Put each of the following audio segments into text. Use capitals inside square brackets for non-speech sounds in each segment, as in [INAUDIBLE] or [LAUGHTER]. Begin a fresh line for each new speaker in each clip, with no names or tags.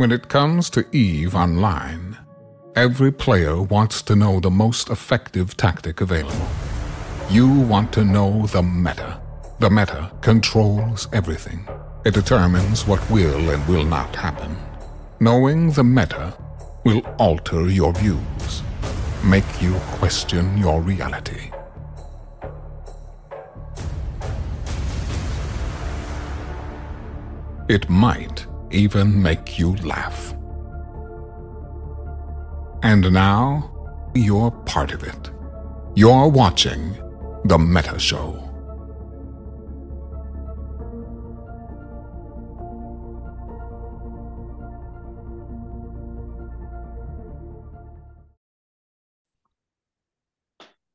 When it comes to EVE Online, every player wants to know the most effective tactic available. You want to know the meta. The meta controls everything. It determines what will and will not happen. Knowing the meta will alter your views, make you question your reality. It might even make you laugh. And now, you're part of it. You're watching The Meta Show.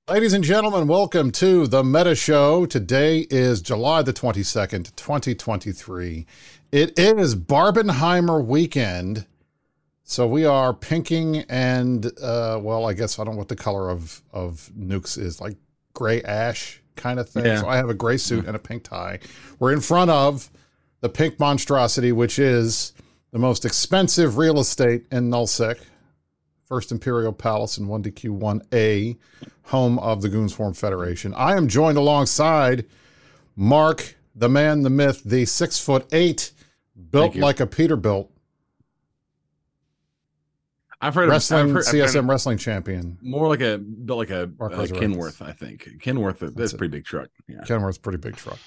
Ladies and gentlemen, welcome to the Meta Show. Today is July the 22nd, 2023. It is Barbenheimer weekend. So we are pinking and, uh, well, I guess I don't know what the color of, of Nukes is like gray ash kind of thing.
Yeah.
So I have a gray suit and a pink tie. We're in front of the pink monstrosity, which is the most expensive real estate in Nullsec. First Imperial Palace in 1DQ1A, home of the Goonswarm Federation. I am joined alongside Mark, the man, the myth, the six foot eight, built like a Peterbilt,
I've heard
wrestling
Of, I've heard,
CSM
I've been
wrestling champion.
more like a built like a
Mark
uh, Kenworth, I think. Kenworth, that's,
That's
a pretty big truck. Yeah.
Kenworth's pretty big truck.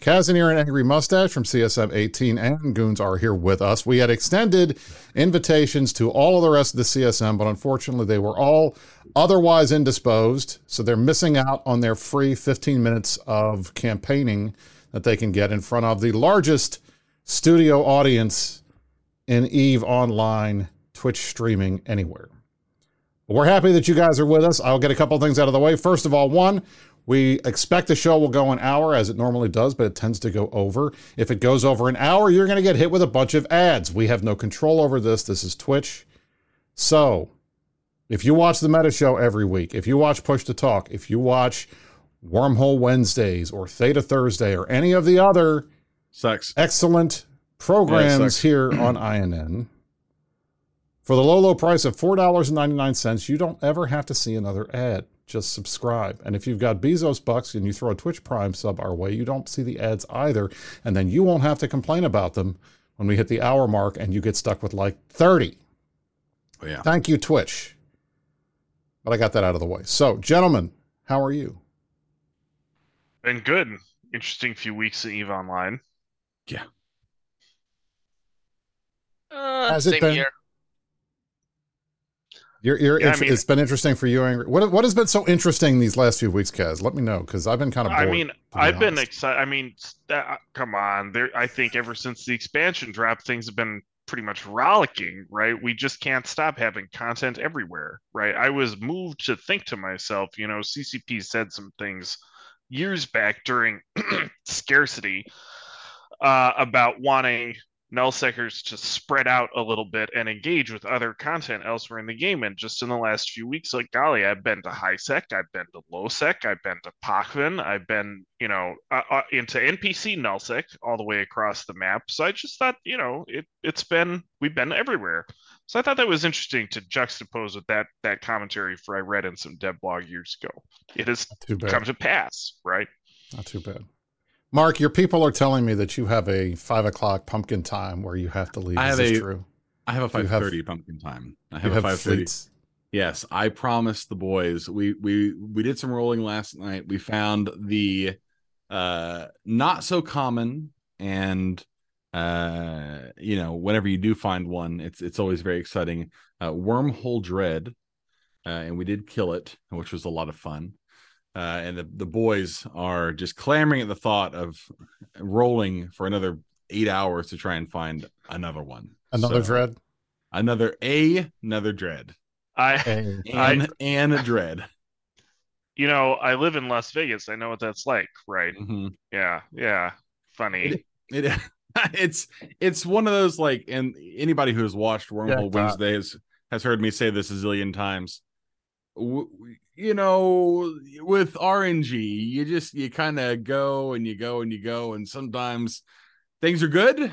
Kazanir and Angry Mustache from CSM 18 and Goons are here with us. We had extended invitations to all of the rest of the CSM, but unfortunately they were all otherwise indisposed. So they're missing out on their free 15 minutes of campaigning that they can get in front of the largest studio audience in EVE Online Twitch streaming anywhere. We're happy that you guys are with us. I'll get a couple things out of the way. First of all, one, we expect the show will go an hour as it normally does, but it tends to go over. If it goes over an hour, you're going to get hit with a bunch of ads. We have no control over this. This is Twitch. So, if you watch the Meta Show every week, if you watch Push to Talk, if you watch Wormhole Wednesdays or Theta Thursday or any of the other
Sucks.
excellent programs
sucks.
here on [CLEARS THROAT] INN. For the low, low price of $4.99, you don't ever have to see another ad. Just subscribe. And if you've got Bezos bucks and you throw a Twitch Prime sub our way, you don't see the ads either. And then you won't have to complain about them when we hit the hour mark and you get stuck with like 30.
Oh, yeah.
Thank you, Twitch. But I got that out of the way. So, gentlemen, how are you?
Been good. Interesting few weeks at Eve Online.
Uh,
Has it been?
here.
You're, you're
Yeah, I mean-
it's been interesting for you. Angry. What what has been so interesting these last few weeks, Kaz? Let me know because I've been kind of. Bored,
I mean,
be
I've been excited. I mean, s- that, come on. There, I think ever since the expansion drop, things have been pretty much rollicking, right? We just can't stop having content everywhere, right? I was moved to think to myself, you know, CCP said some things years back during [CLEARS THROAT] scarcity uh, about wanting nullsecers to spread out a little bit and engage with other content elsewhere in the game. And just in the last few weeks, like golly, I've been to HighSec, I've been to LowSec, I've been to Pochven, I've been, you know, uh, uh, into NPC nullsec all the way across the map. So I just thought, you know, it it's been we've been everywhere. So I thought that was interesting to juxtapose with that that commentary for I read in some dev blog years ago. It has come to pass, right?
Not too bad. Mark, your people are telling me that you have a five o'clock pumpkin time where you have to leave.
I
Is
have
this
a-
true?
I have a
Do you have-
five thirty pumpkin time. I have, a five thirty. Yes, I promised the boys. We we we did some rolling last night. We found the uh not so common and uh you know whenever you do find one it's it's always very exciting uh wormhole dread uh and we did kill it which was a lot of fun uh and the the boys are just clamoring at the thought of rolling for another eight hours to try and find another one
Another
So,
dread.
another a another dread
I
and, and a dread
you know, I live in Las Vegas. I know what that's like, right?
Mhm.
Yeah, yeah. Funny.
It, it [LAUGHS] it's it's one of those like, and anybody who has watched Wormhole
Yeah,
Wednesdays has heard me say this a zillion times. You know, with RNG, you just you kind of go and you go and you go, and sometimes things are good.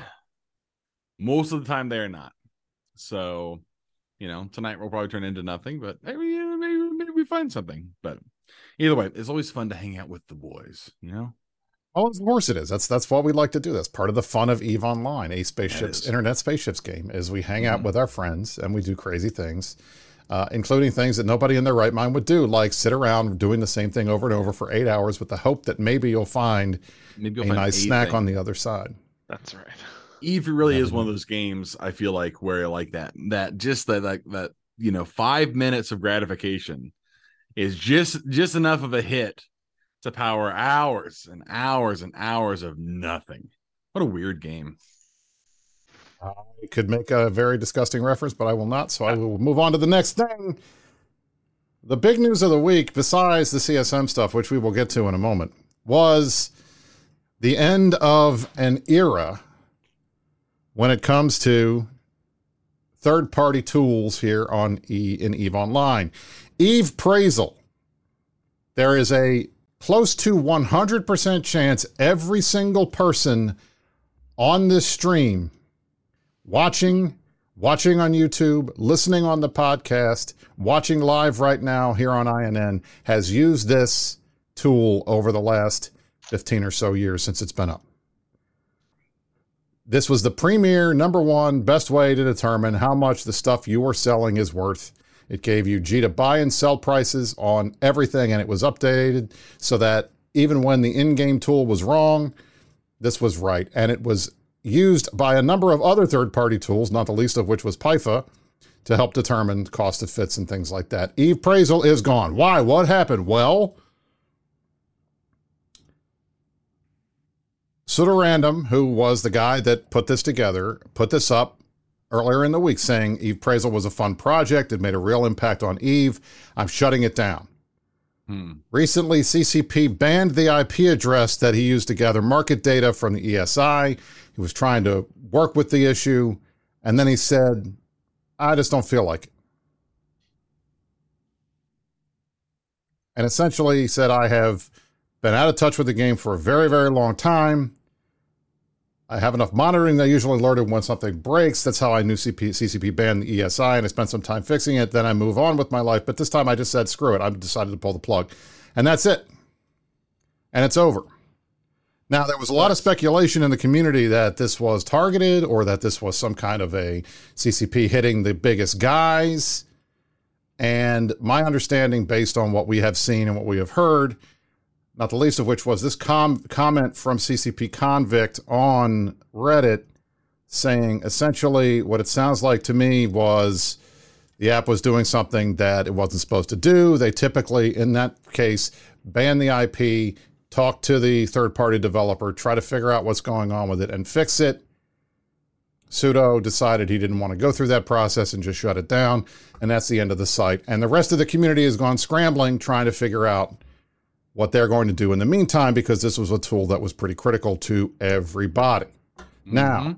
Most of the time, they're not. So, you know, tonight will probably turn into nothing, but maybe maybe maybe we find something. But either way, it's always fun to hang out with the boys. You know.
Oh, of course it is. That's that's what we like to do. That's part of the fun of Eve Online, a spaceships internet spaceships game. Is we hang out
Mhm.
with our friends and we do crazy things, uh, including things that nobody in their right mind would do, like sit around doing the same thing over and over for eight hours with the hope that maybe you'll find
Maybe
a
you'll find
nice
a
snack on the other side.
That's right. [LAUGHS]
Eve really is one of those games I feel like where like that that just that like that you know five minutes of gratification is just just enough of a hit to power hours and hours and hours of nothing. What a weird game.
I could make a very disgusting reference, but I will not. So I will move on to the next thing. The big news of the week, besides the CSM stuff, which we will get to in a moment, was the end of an era when it comes to third-party tools here on E in Eve Online. Eve Praisal. There is a close to 100% chance every single person on this stream watching watching on YouTube, listening on the podcast, watching live right now here on INN has used this tool over the last 15 or so years since it's been up. This was the premier number one best way to determine how much the stuff you are selling is worth. It gave you Jita buy and sell prices on everything, and it was updated so that even when the in game tool was wrong, this was right. And it was used by a number of other third party tools, not the least of which was Pyfa, to help determine cost of fits and things like that. Eve Praisal is gone. Why? What happened? Well, Sudorandom, who was the guy that put this together, put this up earlier in the week saying Eve Praisal was a fun project. It made a real impact on Eve. I'm shutting it down. Recently, CCP banned the IP address that he used to gather market data from the ESI. He was trying to work with the issue, and then he said, I just don't feel like it. And essentially, he said, I have been out of touch with the game for a very, very long time. I have enough monitoring that I usually alert it when something breaks. That's how I knew CP, CCP banned the ESI, and I spent some time fixing it. Then I move on with my life. But this time I just said, screw it. I decided to pull the plug. And that's it. And it's over. Now, there was a lot of speculation in the community that this was targeted or that this was some kind of a CCP hitting the biggest guys. And my understanding, based on what we have seen and what we have heard, not the least of which was this com- comment from CCP Convict on Reddit saying essentially what it sounds like to me was the app was doing something that it wasn't supposed to do. They typically, in that case, ban the IP, talk to the third party developer, try to figure out what's going on with it, and fix it. Sudo decided he didn't want to go through that process and just shut it down. And that's the end of the site. And the rest of the community has gone scrambling trying to figure out what they're going to do in the meantime because this was a tool that was pretty critical to everybody. Now,
Mhm.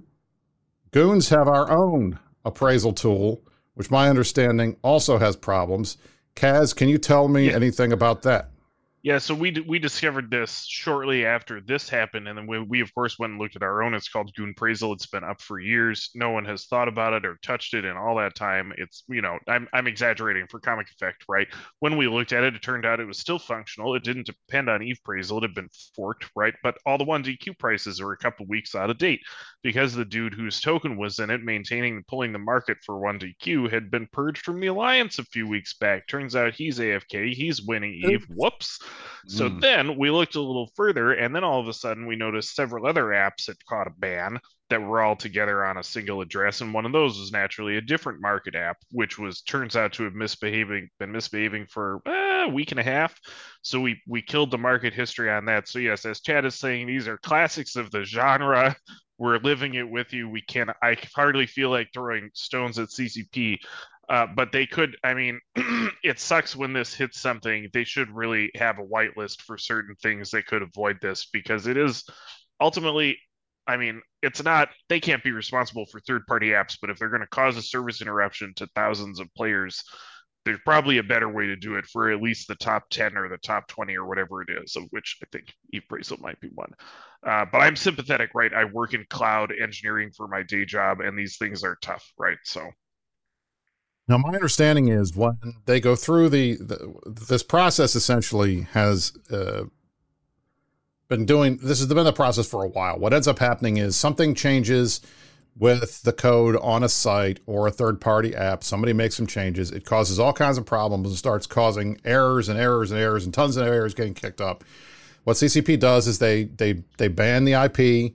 Goons have our own appraisal tool, which my understanding also has problems. Kaz, can you tell me
Yeah.
anything about that?
Yeah, so we we discovered this shortly after this happened, and then we, we of course went and looked at our own. It's called Goon Praisal. It's been up for years. No one has thought about it or touched it in all that time. It's you know I'm I'm exaggerating for comic effect, right? When we looked at it, it turned out it was still functional. It didn't depend on Eve Praisal. It had been forked, right? But all the one DQ prices are a couple weeks out of date because the dude whose token was in it, maintaining and pulling the market for one DQ, had been purged from the alliance a few weeks back. Turns out he's AFK. He's winning Eve. Whoops. So
Mm.
then we looked a little further, and then all of a sudden we noticed several other apps that caught a ban that were all together on a single address, and one of those was naturally a different market app, which was turns out to have misbehaving been misbehaving for eh, a week and a half. So we we killed the market history on that. So yes, as Chad is saying, these are classics of the genre. We're living it with you. We can I hardly feel like throwing stones at CCP uh, but they could, I mean, [CLEARS THROAT] it sucks when this hits something. They should really have a whitelist for certain things that could avoid this because it is ultimately, I mean, it's not, they can't be responsible for third party apps, but if they're going to cause a service interruption to thousands of players, there's probably a better way to do it for at least the top 10 or the top 20 or whatever it is, of which I think ePraisal might be one. Uh, but I'm sympathetic, right? I work in cloud engineering for my day job, and these things are tough, right? So
Now, my understanding is when they go through the, the this process, essentially has uh, been doing this has been the process for a while. What ends up happening is something changes with the code on a site or a third party app. Somebody makes some changes. It causes all kinds of problems and starts causing errors and errors and errors and tons of errors getting kicked up. What CCP does is they they they ban the IP.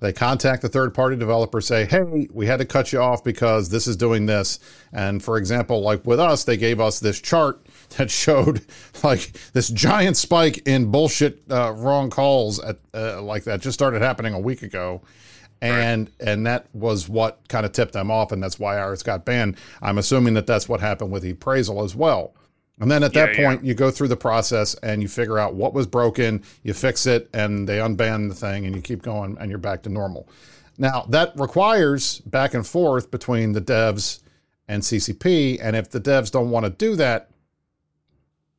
They contact the third party developer, say, "Hey, we had to cut you off because this is doing this." And for example, like with us, they gave us this chart [LAUGHS] that showed like this giant spike in bullshit uh, wrong calls at uh, like that just started happening a week ago and right. and that was what kind of tipped them off and that's why ours got banned i'm assuming that that's what happened with appraisal as well and then at that point yeah. you go through the process and you figure out what was broken you fix it and they unban the thing and you keep going and you're back to normal now that requires back and forth between the devs and ccp and if the devs don't want to do that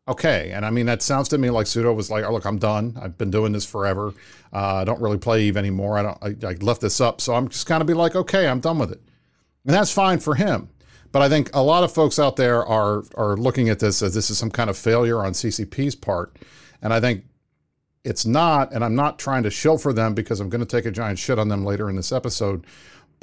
okay. And I mean, that sounds to me like Sudo was like, oh, look, I'm done. I've been doing this forever. Uh, I don't really play Eve anymore. I don't, I, I left this up. So I'm just kind of be like, okay, I'm done with it. And that's fine for him. But I think a lot of folks out there are, are looking at this as this is some kind of failure on CCP's part. And I think it's not. And I'm not trying to shill for them because I'm going to take a giant shit on them later in this episode.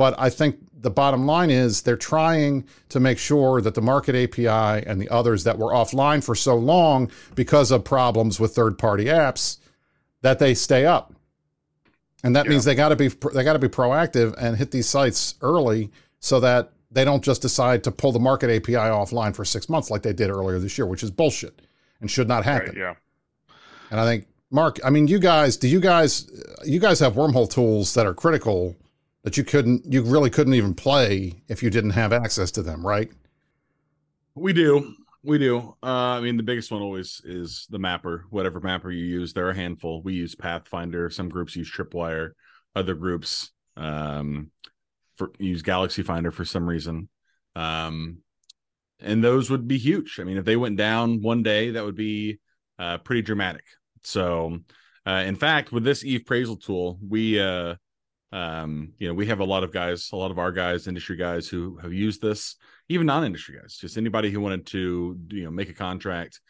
But I think the bottom line is they're trying to make sure that the market API and the others that were offline for so long because of problems with third-party apps that they stay up. And that yeah. means they got to be they got to be proactive and hit these sites early so that they don't just decide to pull the market API offline for 6 months like they did earlier this year, which is bullshit and should not happen.
Right, yeah.
And I think Mark, I mean you guys, do you guys you guys have wormhole tools that are critical that you couldn't you really couldn't even play if you didn't have access to them right?
We do. We do. Uh, i mean the biggest one always is the mapper whatever mapper you use. There are a handful. We use pathfinder. Some groups use tripwire. Other groups um, for use galaxy finder for some reason. Um, and those would be huge. I mean if they went down one day that would be uh, pretty dramatic. So uh, in fact with this ePraisal tool we uh, um you know we have a lot of guys a lot of our guys industry guys who have used this even non-industry guys just anybody who wanted to you know make a contract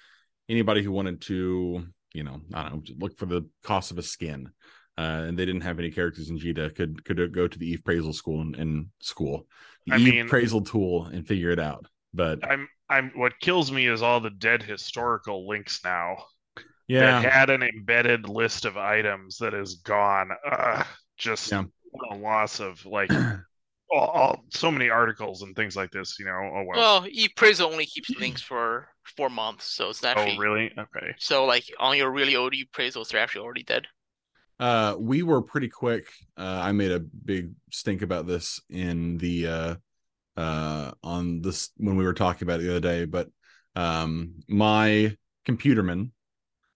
anybody who wanted to you know i don't know look for the cost of a skin uh, and they didn't have any characters in Jita could could go to the ePraisal school and, and school. The I mean, appraisal tool and figure it out but
i'm i'm what kills me is all the dead historical links now yeah. that had an embedded list of items that is gone. Uh, just yeah. a loss of like [CLEARS THROAT] all, all, so many articles and things like this. You know, oh
well. Well, ePraisal only keeps links for four months, so it's oh, actually.
Oh really? Okay.
So like on your really old ePraisals, they're actually already dead.
Uh, we were pretty quick. Uh, I made a big stink about this in the uh, uh, on this when we were talking about it the other day, but um, my computerman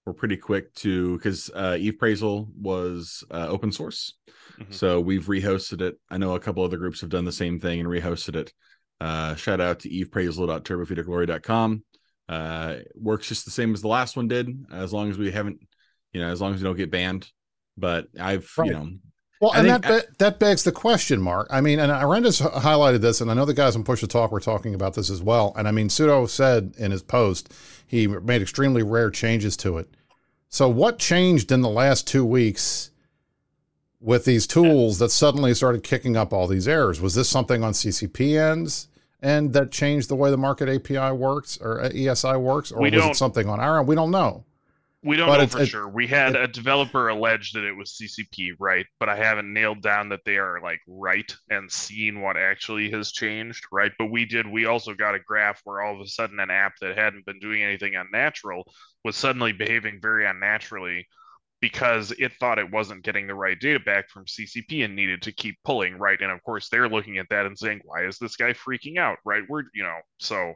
were pretty quick to because uh, ePraisal was uh, open source, mm-hmm. so we've rehosted it. I know a couple other groups have done the same thing and rehosted it. Uh, shout out to evepraisal.turbofeederglory.com. Uh, works just the same as the last one did, as long as we haven't, you know, as long as we don't get banned. But I've, right. you know,
well, I and that I, that begs the question, Mark. I mean, and Arrendis highlighted this, and I know the guys on Push to Talk were talking about this as well. And I mean, Sudo said in his post he made extremely rare changes to it. So, what changed in the last two weeks with these tools that suddenly started kicking up all these errors? Was this something on CCP ends and that changed the way the market API works or ESI works, or was it something on our end? We don't know.
We don't but know for it, sure. We had it, a developer allege that it was CCP, right? But I haven't nailed down that they are like right and seen what actually has changed, right? But we did. We also got a graph where all of a sudden an app that hadn't been doing anything unnatural was suddenly behaving very unnaturally because it thought it wasn't getting the right data back from CCP and needed to keep pulling, right? And of course, they're looking at that and saying, "Why is this guy freaking out?" Right? We're you know so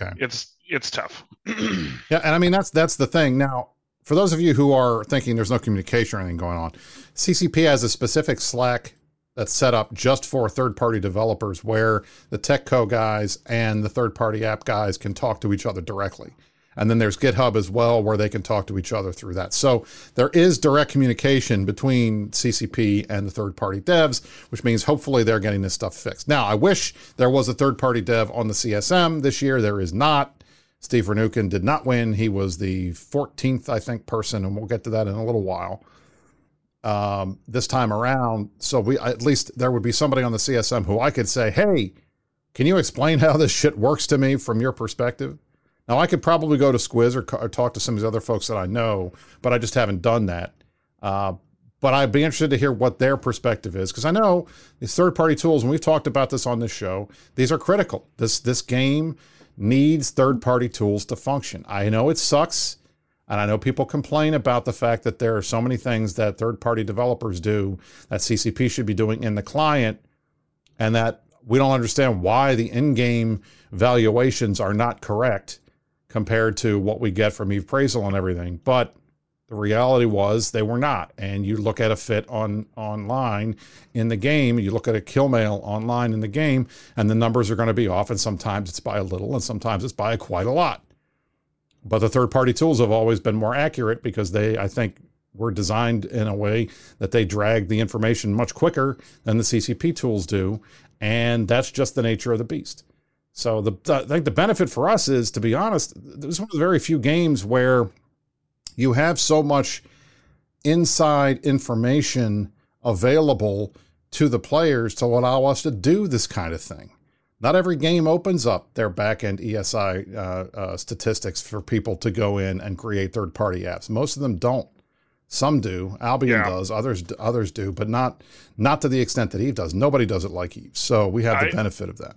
Okay. It's it's tough. [CLEARS THROAT]
yeah, and I mean that's that's the thing. Now, for those of you who are thinking there's no communication or anything going on, CCP has a specific Slack that's set up just for third-party developers where the tech co guys and the third-party app guys can talk to each other directly. And then there's GitHub as well, where they can talk to each other through that. So there is direct communication between CCP and the third party devs, which means hopefully they're getting this stuff fixed. Now, I wish there was a third party dev on the CSM this year. There is not. Steve Ronuken did not win. He was the 14th, I think, person, and we'll get to that in a little while. Um, this time around, so we at least there would be somebody on the CSM who I could say, "Hey, can you explain how this shit works to me from your perspective?" Now, I could probably go to Squizz or, or talk to some of these other folks that I know, but I just haven't done that. Uh, but I'd be interested to hear what their perspective is because I know these third-party tools, and we've talked about this on this show. These are critical. This this game needs third-party tools to function. I know it sucks, and I know people complain about the fact that there are so many things that third-party developers do that CCP should be doing in the client, and that we don't understand why the in-game valuations are not correct compared to what we get from Eve Praisal and everything. But the reality was they were not. And you look at a fit on online in the game, you look at a kill mail online in the game, and the numbers are going to be off. And sometimes it's by a little, and sometimes it's by quite a lot. But the third party tools have always been more accurate because they, I think, were designed in a way that they drag the information much quicker than the CCP tools do. And that's just the nature of the beast. So the I think the benefit for us is, to be honest, this is one of the very few games where you have so much inside information available to the players to allow us to do this kind of thing. Not every game opens up their backend ESI uh, uh, statistics for people to go in and create third-party apps. Most of them don't. Some do. Albion
Yeah.
does. Others others do, but not not to the extent that Eve does. Nobody does it like Eve. So we have the
I-
benefit of that.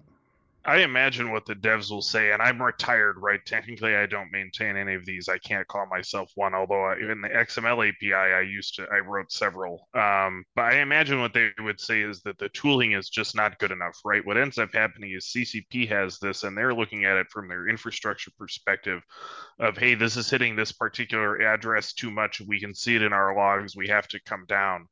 I imagine what the devs will say, and I'm retired, right? Technically, I don't maintain any of these. I can't call myself one, although I, in the XML API, I used to, I wrote several. Um, but I imagine what they would say is that the tooling is just not good enough, right? What ends up happening is CCP has this, and they're looking at it from their infrastructure perspective of, hey, this is hitting this particular address too much. We can see it in our logs. We have to come down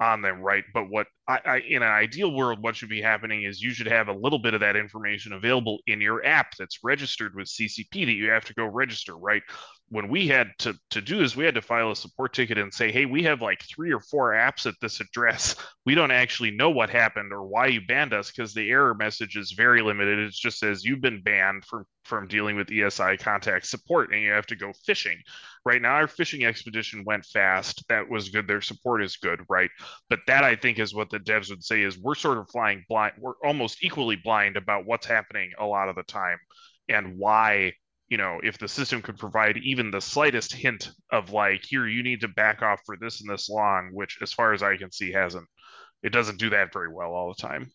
on them, right? But what I, I in an ideal world, what should be happening is you should have a little bit of that information available in your app that's registered with CCP that you have to go register, right? When we had to to do this, we had to file a support ticket and say, hey, we have like three or four apps at this address. [LAUGHS] We don't actually know what happened or why you banned us because the error message is very limited. It just says you've been banned from from dealing with ESI contact support and you have to go fishing. Right now, our fishing expedition went fast. That was good. Their support is good, right? But that I think is what the devs would say is we're sort of flying blind. We're almost equally blind about what's happening a lot of the time and why, you know, if the system could provide even the slightest hint of like, here, you need to back off for this and this long, which as far as I can see hasn't. It doesn't do that very well all the time.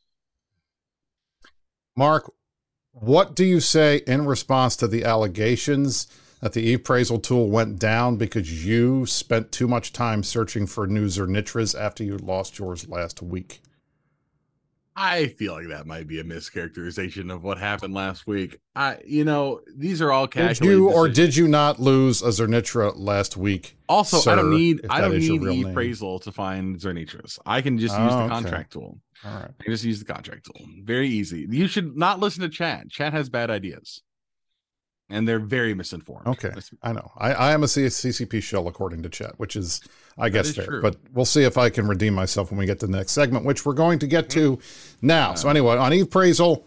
Mark, what do you say in response to the allegations that the appraisal tool went down because you spent too much time searching for news or Zirnitras after you lost yours last week?
I feel like that might be a mischaracterization of what happened last week. I, you know, these are all
Did
casual.
you or did you not lose a Zirnitra last week?
Also, I don't need I don't need
name?
appraisal to find Zirnitras. I can just use
Oh,
the
okay.
contract tool.
All right.
I can just use the contract tool. Very easy. You should not listen to chat. Chat has bad ideas. And they're very misinformed.
Okay. I know. I, I am a CCP shell according to chat, which is, I guess,
is
fair.
true.
But we'll see if I can redeem myself when we get to the next segment, which we're going to get hmm. to now. So uh. anyway, on Eve Praisal,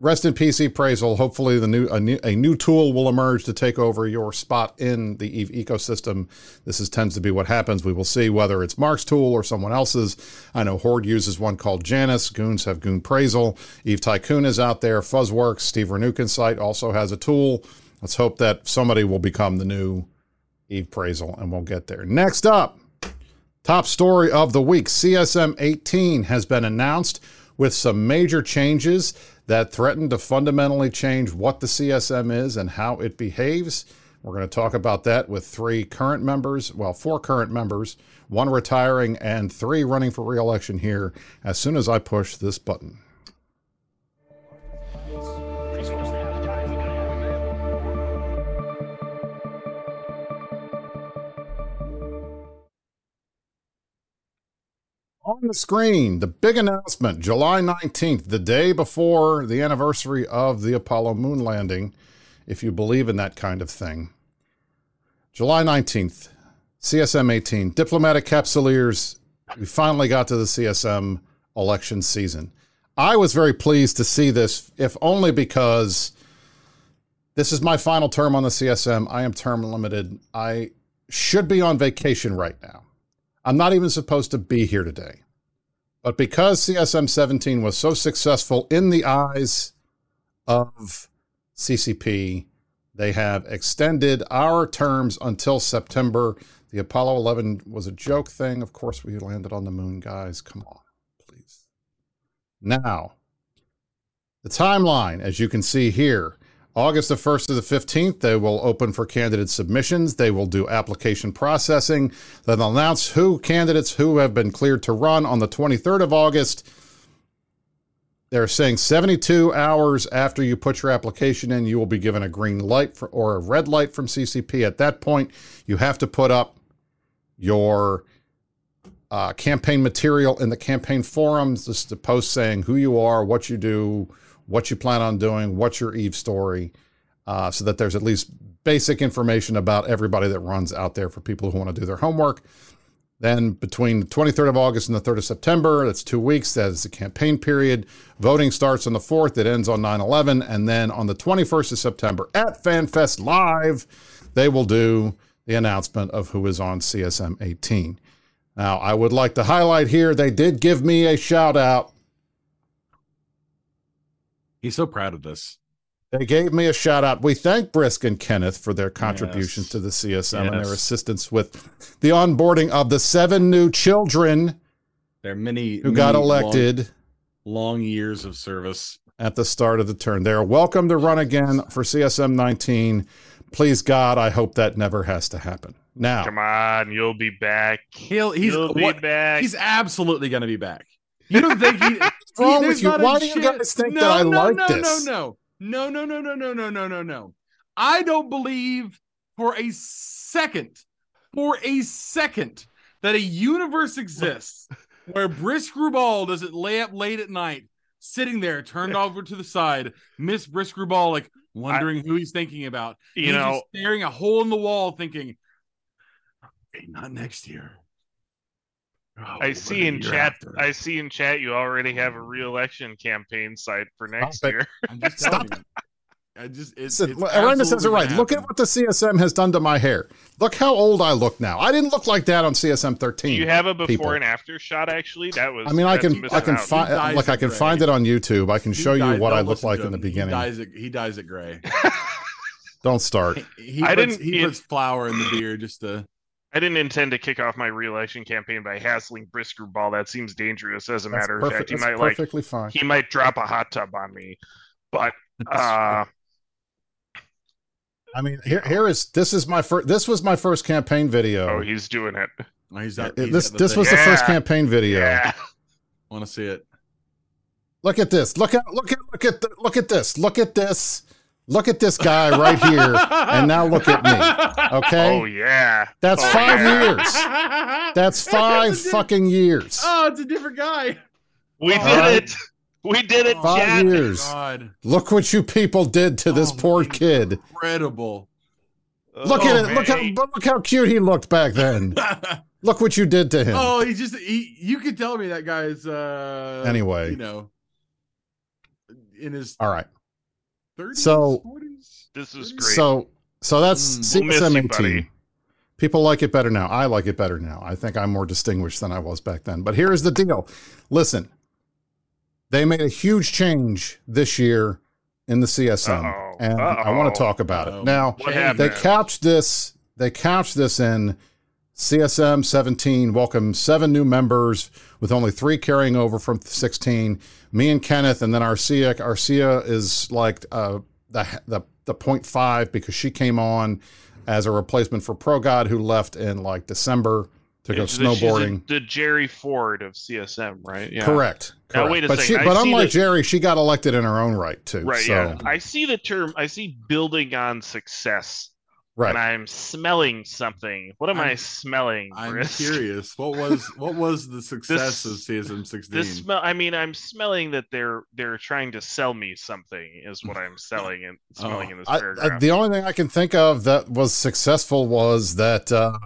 rest in peace, Eve Praisal. Hopefully, the new a, new a new tool will emerge to take over your spot in the Eve ecosystem. This is tends to be what happens. We will see whether it's Mark's tool or someone else's. I know Horde uses one called Janice. Goons have Goon Praisal. Eve Tycoon is out there. Fuzzworks, Steve Ronuken's site also has a tool. Let's hope that somebody will become the new Eve Praisal, and we'll get there. Next up, top story of the week CSM 18 has been announced with some major changes that threaten to fundamentally change what the CSM is and how it behaves. We're going to talk about that with three current members, well, four current members, one retiring, and three running for re election here as soon as I push this button. On the screen, the big announcement July 19th, the day before the anniversary of the Apollo moon landing if you believe in that kind of thing. July 19th, CSM 18, Diplomatic Capsuleers. We finally got to the CSM election season. I was very pleased to see this, if only because this is my final term on the CSM. I am term limited. I should be on vacation right now. I'm not even supposed to be here today. But because CSM 17 was so successful in the eyes of CCP, they have extended our terms until September. The Apollo 11 was a joke thing. Of course, we landed on the moon, guys. Come on, please. Now, the timeline, as you can see here, August the 1st to the 15th, they will open for candidate submissions. They will do application processing. Then they'll announce who candidates who have been cleared to run on the 23rd of August. They're saying 72 hours after you put your application in, you will be given a green light for, or a red light from CCP. At that point, you have to put up your uh, campaign material in the campaign forums, just a post saying who you are, what you do, what you plan on doing, what's your Eve story, uh, so that there's at least basic information about everybody that runs out there for people who want to do their homework. Then between the 23rd of August and the 3rd of September, that's two weeks. That is the campaign period. Voting starts on the 4th. It ends on 9 11. And then on the 21st of September at FanFest Live, they will do the announcement of who is on CSM 18. Now, I would like to highlight here, they did give me a shout out
He's so proud of this.
They gave me a shout out. We thank Brisc and Kenneth for their contributions
Yes.
to the CSM and their assistance with the onboarding of the seven new children
There are many
who got elected
long, long years of service.
at the start of the term. They are welcome to run again for CSM 19. Please, God, I hope that never has to happen. Now,
Come on, you'll be back.
He'll he's
you'll be
what,
back.
he's absolutely going to be back. You don't think he? [LAUGHS]
what's wrong
there's
with you? Why do you guys think
no,
that I
no,
like
no,
this?
No, no, no, no, no, no, no, no, no, no, no. I don't believe for a second, for a second, that a universe exists [LAUGHS] where Brisc Rubal doesn't lay up late at night, sitting there turned over to the side, Miss Brisc Rubal like wondering who he's thinking about.
you
He's
know,
staring a hole in the wall, thinking, "Okay, not next year." Oh,
I see in chat.
after.
I see in chat. You already have a re-election campaign site for next
it.
year. [LAUGHS]
I'm just telling you. I just it's,
Listen,
it's
Aranda says it right.
gonna
Look at what the CSM has done to my hair. Look how old I look now. I didn't look like that on CSM 13.
Do you have a before
people.
and after shot? Actually, that was.
I mean, I can I can find
He
like I can
gray.
find it on YouTube. I can
He
show you what I
don't
look like in the beginning.
He dies at he dies at gray.
Don't start.
He
I
puts,
didn't-
he puts flour in the beer just to
I didn't intend to kick off my re-election campaign by hassling Brisc Rubal. That seems dangerous. As a
That's
matter of fact, he
That's
might like
fine.
he might drop a hot tub on me. But [LAUGHS] uh,
I mean, here here is this is my first. This was my first campaign video.
oh, he's doing it.
Oh, he's got,
It-
he's
this this
thing.
was the first campaign video.
Yeah.
want to see it.
Look at this. Look at look at look at the, look at this. Look at this. Look at this guy right here. and now look at me. [LAUGHS] Okay,
Oh yeah.
that's
Oh,
five
yeah.
years. That's [LAUGHS] five
It's a
fucking years.
Oh, it's a different guy.
We
Uh,
did it. We did it,
Five
Chad.
years.
God,
Look what you people did to this
Oh,
poor
my
kid.
incredible.
Look
Oh,
at it. Look how look how cute he looked back then. [LAUGHS] Look what you did to him.
oh, he just he. You could tell me that guy's uh
Anyway.
You know, in his
All right.
Thirties,
So-
forties.
This is great.
So so that's
Mm,
we'll miss
CSM
you,
18.
buddy.
People like it better now. I like it better now. I think I'm more distinguished than I was back then. But here's the deal. Listen, they made a huge change this year in the CSM,
Uh-oh.
and I want to talk about
Uh-oh.
it now.
What
Hey,
They
happened?
couched this. They couched this in CSM 17 welcomed seven new members with only three carrying over from 16. Me and Kenneth, and then Arcia. Arcia is like uh, the the the point five because she came on as a replacement for Pro God who left in like December to go
She's the- she's the-
snowboarding.
The, Jerry Ford of CSM, right? Yeah.
Correct.
Now, wait a
but
second.
she, but unlike
that-
Jerry, she got elected in her own right too.
Right.
so
Yeah. I see the term. I see building on success
Right.
and I'm smelling something. What am i
I'm-
smelling?
I'm curious. What was what was the [LAUGHS] success
This-
of CSM 16?
This smell. I mean, I'm smelling that they're they're trying to sell me something. Is what I'm selling and [LAUGHS] smelling
Oh,
in this
I,
paragraph.
I, the only thing I can think of that was successful was that, uh,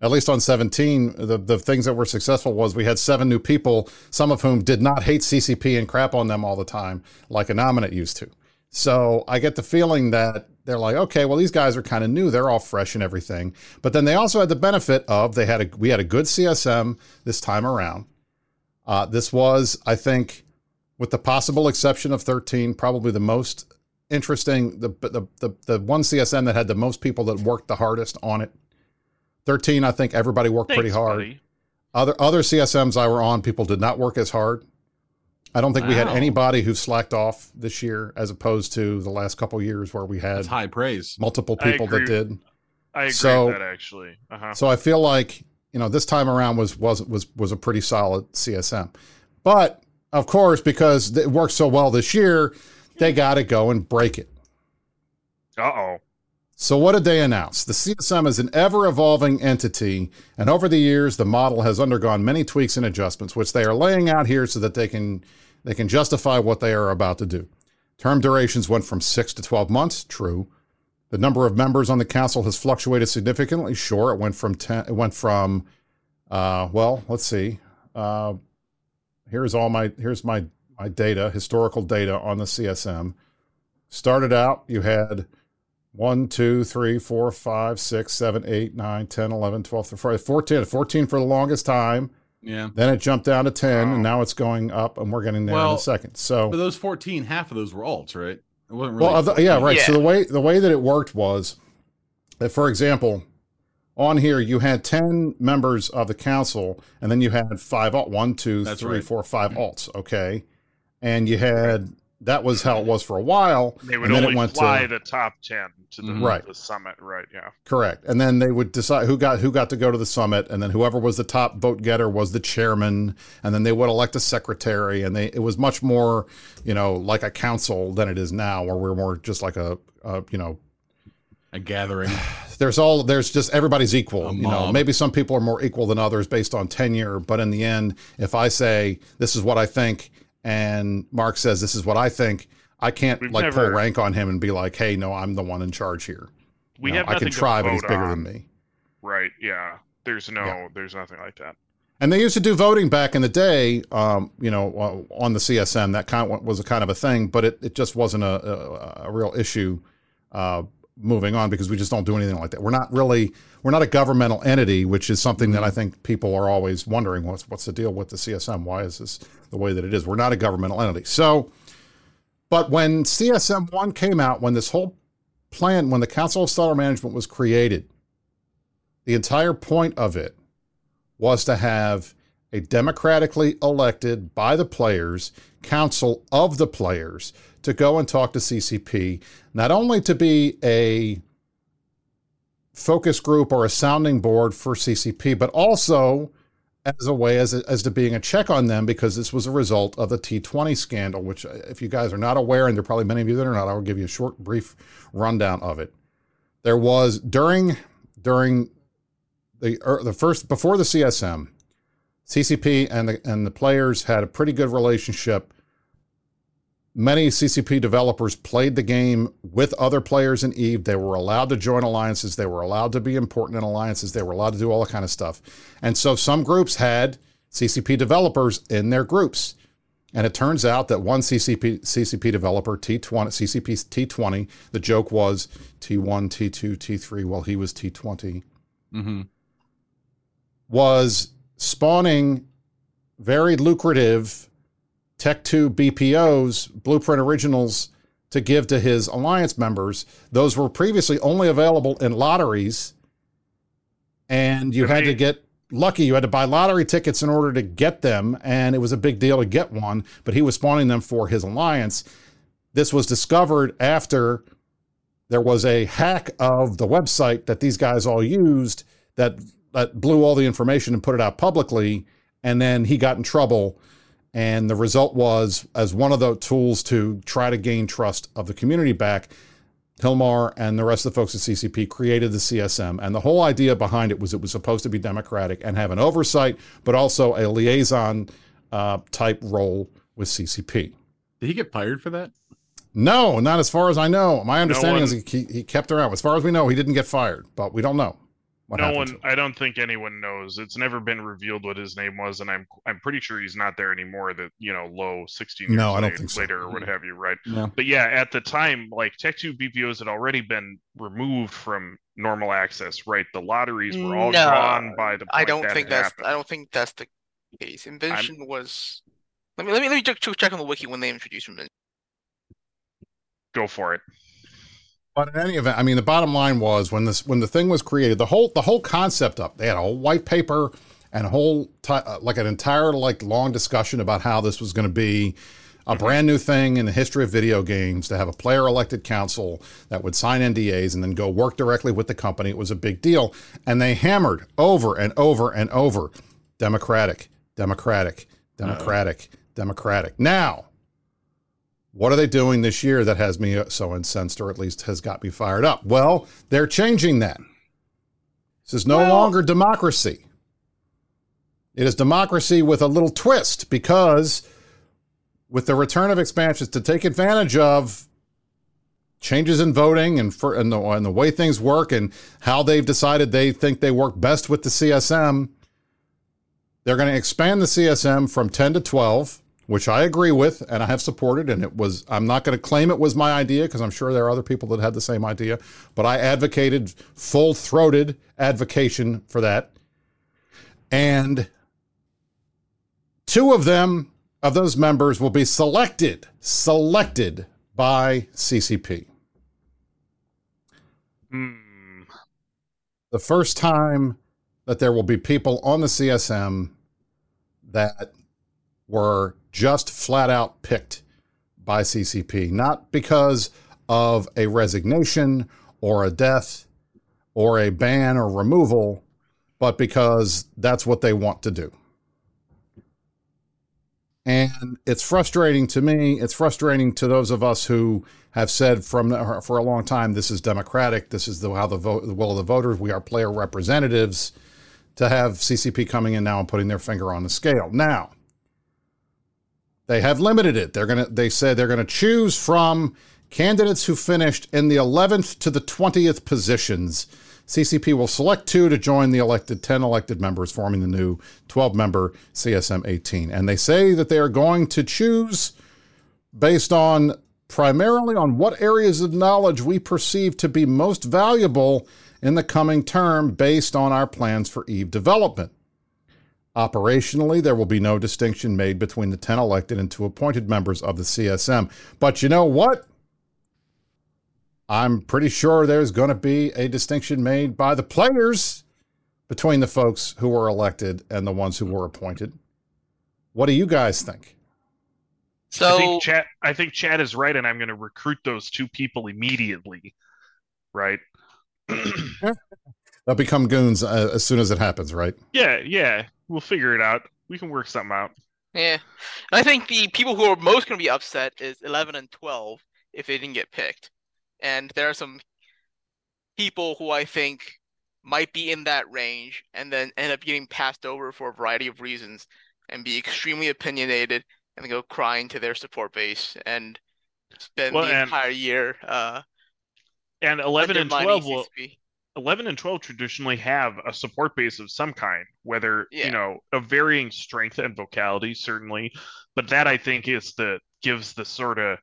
at least on 17, the, the things that were successful was we had seven new people, some of whom did not hate CCP and crap on them all the time, like a nominate used to. So I get the feeling that they're like, okay, well, these guys are kind of new. They're all fresh and everything. But then they also had the benefit of they had a we had a good CSM this time around. Uh, this was, I think, with the possible exception of 13, probably the most interesting the, the the the one CSM that had the most people that worked the hardest on it. 13, I think everybody worked pretty hard.
buddy.
Other other CSMs I were on, people did not work as hard. I don't think we had anybody who slacked off this year as opposed to the last couple years where we had
That's high praise.
multiple people that did.
I agree
So-
with that actually. Uh-huh.
So I feel like you know this time around was was was was a pretty solid CSM, but of course because it worked so well this year, they got to go and break it.
Uh oh.
So what did they announce? The CSM is an ever-evolving entity, and over the years, the model has undergone many tweaks and adjustments, which they are laying out here so that they can they can justify what they are about to do. Term durations went from six to twelve months. True. The number of members on the council has fluctuated significantly. Sure, it went from ten. It went from, uh, well, let's see. Uh, here's all my here's my my data, historical data on the CSM. Started out, you had 1, 2, 3, 4, 5, 6, 7, 8, 9, 10, 11, 12, 13, 14. 14 for the longest time.
Yeah.
Then it jumped down to 10,
Wow.
and now it's going up, and we're getting there in a second. So,
But those 14, half of those were alts, right? It wasn't really.
well, of the- yeah,
14.
right. So the way the way that it worked was that, for example, on here you had 10 members of the council, and then you had five alt, one, two,
That's
three,
right.
four, five mm-hmm. alts. Okay. And you had, that was how it was for a while.
They would
and then it
only
went to-
fly the top ten to the,
Mhm.
Right.
the summit, right? Yeah.
Correct. And then they would decide who got who got to go to the summit, and then whoever was the top vote getter was the chairman, and then they would elect a secretary, and they it was much more, you know, like a council than it is now, where we're more just like a, a you know,
a gathering. [SIGHS]
there's all there's just everybody's equal. You know, maybe some people are more equal than others based on tenure, but in the end, if I say this is what I think, and Mark says this is what I think, I can't
We've
like
never-
pull rank on him and be like, hey, no, I'm the one in charge here.
We have
I
nothing
can try,
to
but he's bigger
on.
than me.
Right. Yeah. There's no.
Yeah.
There's nothing like that.
And they used to do voting back in the day, um, you know, uh, on the CSM. That kind of was a kind of a thing, but it, it just wasn't a, a, a real issue uh, moving on because we just don't do anything like that. We're not really, we're not a governmental entity, which is something that I think people are always wondering what's what's the deal with the CSM? Why is this the way that it is? We're not a governmental entity. So, but when CSM one came out, when this whole plan, when the Council of Stellar Management was created, the entire point of it was to have a democratically elected by the players council of the players to go and talk to CCP, not only to be a focus group or a sounding board for CCP, but also as a way as, as to being a check on them because this was a result of the T20 scandal, which, uh, if you guys are not aware, and there are probably many of you that are not, I will give you a short, brief rundown of it. There was during during the er, the first before the CSM, CCP and the and the players had a pretty good relationship. Many CCP developers played the game with other players in Eve. They were allowed to join alliances. They were allowed to be important in alliances. They were allowed to do all that kind of stuff. And so some groups had CCP developers in their groups. And it turns out that one CCP CCP developer, T20, CCP T20, the joke was T1, T2, T3, while he was T20
Mm-hmm.
was spawning very lucrative Tech 2 BPOs, Blueprint Originals, to give to his alliance members. Those were previously only available in lotteries, and you had to get lucky. You had to buy lottery tickets in order to get them, and it was a big deal to get one, but he was spawning them for his alliance. This was discovered after there was a hack of the website that these guys all used that that blew all the information and put it out publicly and then he got in trouble and the result was as one of the tools to try to gain trust of the community back Hilmar and the rest of the folks at CCP created the CSM. And the whole idea behind it was it was supposed to be democratic and have an oversight, but also a liaison uh, type role with CCP.
Did he get fired for that?
No, not as far as I know. My understanding
one-
is he, he kept around. As far as we know, he didn't get fired, but we don't know. What
no one i don't think anyone knows it's never been revealed what his name was and i'm i'm pretty sure he's not there anymore that you know low 16 years
No, I don't
late-
think so.
later or what have you right
No.
but yeah at the time like tech 2 bpos had already been removed from normal access right the lotteries were all
No,
gone by the point
I don't
that
think that's
happened.
I don't think that's the case. Invention was let me let me let me check, check on the wiki when they introduced Invention.
go for it
But in any event, I mean, the bottom line was when this when the thing was created, the whole the whole concept up. They had a whole white paper and a whole ti uh, like an entire like long discussion about how this was going to be a brand new thing in the history of video games to have a player elected council that would sign NDAs and then go work directly with the company. It was a big deal, and they hammered over and over and over, democratic, democratic, democratic, democratic. Now. What are they doing this year that has me so incensed, or at least has got me fired up? Well, they're changing that. This is no
Well-
longer democracy. It is democracy with a little twist because with the return of expansions to take advantage of changes in voting and for and the, and the way things work and how they've decided they think they work best with the CSM, they're going to expand the CSM from 10 to 12 which I agree with and I have supported. And it was, I'm not going to claim it was my idea because I'm sure there are other people that had the same idea, but I advocated full throated advocation for that. And two of them, of those members, will be selected, selected by CCP.
Hmm.
The first time that there will be people on the CSM that were just flat out picked by CCP, not because of a resignation or a death or a ban or removal, but because that's what they want to do. And it's frustrating to me. It's frustrating to those of us who have said from for a long time this is democratic. This is the how the vote the will of the voters. We are player representatives. To have CCP coming in now and putting their finger on the scale. Now, they have limited it. They're gonna. They said they're gonna choose from candidates who finished in the 11th to the 20th positions. CCP will select two to join the elected 10 elected members, forming the new 12-member CSM 18. And they say that they are going to choose based on primarily on what areas of knowledge we perceive to be most valuable in the coming term, based on our plans for Eve development. Operationally, there will be no distinction made between the 10 elected and two appointed members of the CSM. But you know what? I'm pretty sure there's going to be a distinction made by the players between the folks who were elected and the ones who were appointed. What do you guys think?
I
So
think Chad. I think Chad is right, and I'm going to recruit those two people immediately. Right. [CLEARS THROAT]
They'll become goons uh, as soon as it happens, right?
yeah, yeah. We'll figure it out. We can work something out.
yeah, and I think the people who are most going to be upset is 11 and 12 if they didn't get picked, and there are some people who I think might be in that range and then end up getting passed over for a variety of reasons and be extremely opinionated and go crying to their support base and spend
Well,
the
and-
entire year uh
And 11 and 12 will.
CCP.
11 and 12 traditionally have a support base of some kind, whether,
Yeah.
you know, of varying strength and vocality, certainly. But that I think is the gives the sort of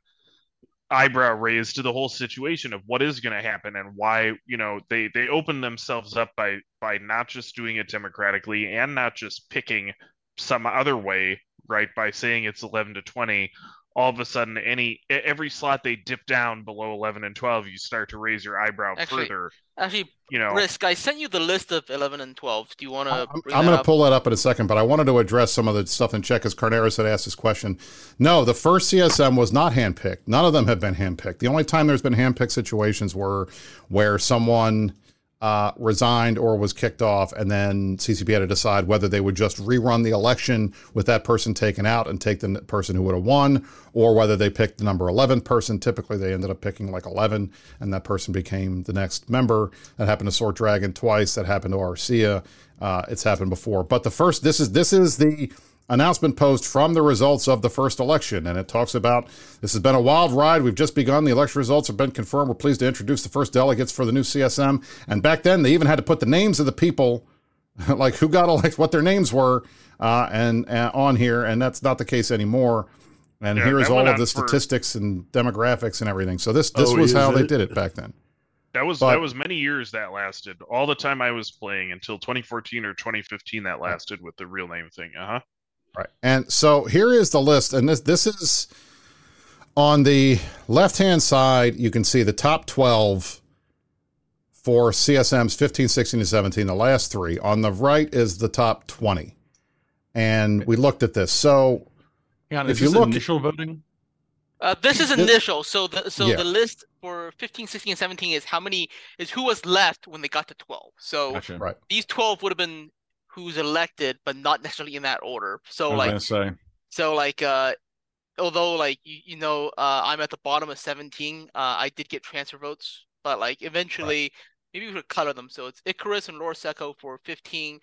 eyebrow raise to the whole situation of what is going to happen and why, you know, they they open themselves up by by not just doing it democratically and not just picking some other way, right? By saying it's 11 to 20, all of a sudden any every slot they dip down below 11 and 12, you start to raise your eyebrow
Actually,
further,
Actually,
you know.
Risk, I sent you the list of 11 and 12. Do you want to
I'm, I'm going to pull that up in a second, but I wanted to address some of the stuff in check as Carneros had asked this question. No, the first CSM was not handpicked. None of them have been handpicked. The only time there's been handpicked situations were where someone uh, resigned or was kicked off, and then CCP had to decide whether they would just rerun the election with that person taken out and take the person who would have won, or whether they picked the number 11 person. Typically, they ended up picking like 11, and that person became the next member. That happened to Sort Dragon twice. That happened to Arcia. Uh, it's happened before, but the first this is this is the announcement post from the results of the first election. And it talks about this has been a wild ride. We've just begun. The election results have been confirmed. We're pleased to introduce the first delegates for the new CSM. And back then, they even had to put the names of the people, [LAUGHS] like who got elected, what their names were, uh, and uh, on here. And that's not the case anymore. And
Yeah,
here's all of
on
the
for-
statistics and demographics and everything. So this this
Oh,
was
is
how they did it back then.
That was
But-
that was many years that lasted. All the time I was playing until 2014 or 2015 that lasted with the real name thing. Uh huh.
Right. And so here is the list, and this this is on the left hand side. You can see the top twelve for CSMs 15, 16, and 17, the last three. On the right is the top 20. And we looked at this. So
Hang on,
If
is
you
this
look-
initial voting?
Uh, this is initial, so the so
Yeah.
the list for 15, 16, and 17 is how many is who was left when they got to 12. So
Gotcha.
Right.
these 12 would have been who's elected, but not necessarily in that order. So like so like uh although like you, you know uh I'm at the bottom of 17, uh I did get transfer votes, but like eventually maybe we could color them. So it's Icarus and Laura Secco for 15.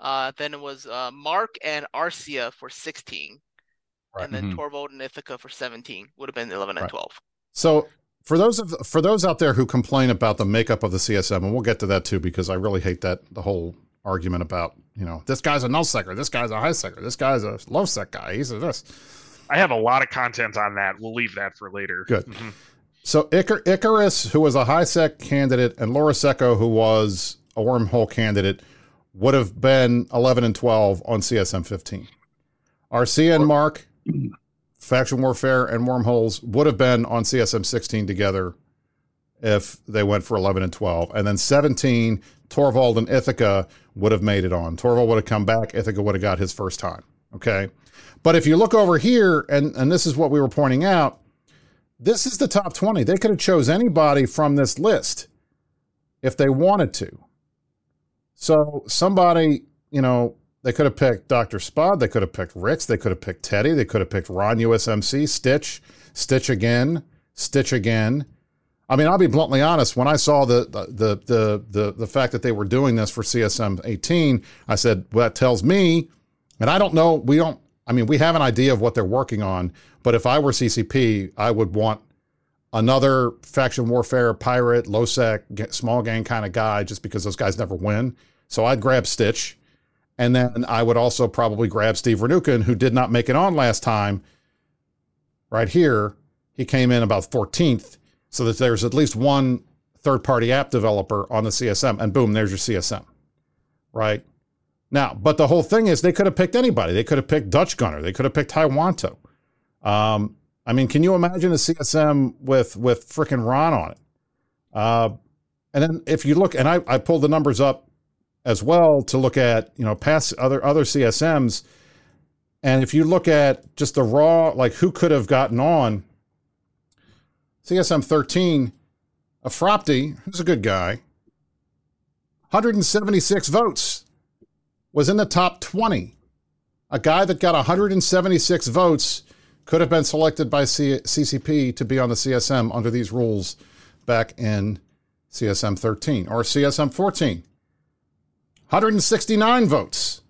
Uh then it was uh Mark and Arcia for 16.
Right.
And then
Mhm.
Torvald and Ithaca for 17 would have been 11 and
Right.
12.
So for those of for those out there who complain about the makeup of the CSM, and we'll get to that too, because I really hate that the whole argument about you know this guy's a null secker, this guy's a high secker, this guy's a low sec guy, he's a this.
I have a lot of content on that. We'll leave that for later.
Good.
Mhm.
So Icar- Icarus, who was a high sec candidate, and Laura Secco, who was a wormhole candidate, would have been 11 and 12 on CSM 15. Arcia and Mark, faction warfare and wormholes would have been on CSM 16 together if they went for 11 and 12. And then 17, Torvald and Ithaca would have made it on. Torvald would have come back. Ithaca would have got his first time. Okay. But if you look over here, and, and this is what we were pointing out, this is the top 20. They could have chose anybody from this list if they wanted to. So somebody, you know, they could have picked Dr. Spud, they could have picked Ricks, they could have picked Teddy, they could have picked Ron USMC, Stitch, Stitch again, Stitch again. I mean, I'll be bluntly honest. When I saw the the the the the fact that they were doing this for CSM 18, I said, "Well, that tells me." And I don't know. We don't. I mean, we have an idea of what they're working on. But if I were CCP, I would want another faction warfare, pirate, low sec, small gang kind of guy, just because those guys never win. So I'd grab Stitch, and then I would also probably grab Steve Ronuken, who did not make it on last time. Right here, he came in about 14th, so that there's at least one third-party app developer on the CSM, and boom, there's your CSM. Right now, but the whole thing is they could have picked anybody. They could have picked Dutch Gunner. They could have picked Taiwanto. Um, I mean, can you imagine a CSM with with frickin' Ron on it? Uh, and then if you look, and I, I pulled the numbers up as well to look at you know past other other CSMs, and if you look at just the raw like who could have gotten on CSM thirteen, a Fropti, who's a good guy, 176 votes, was in the top 20. A guy that got 176 votes could have been selected by C- CCP to be on the CSM under these rules back in CSM 13 or CSM 14. 169 votes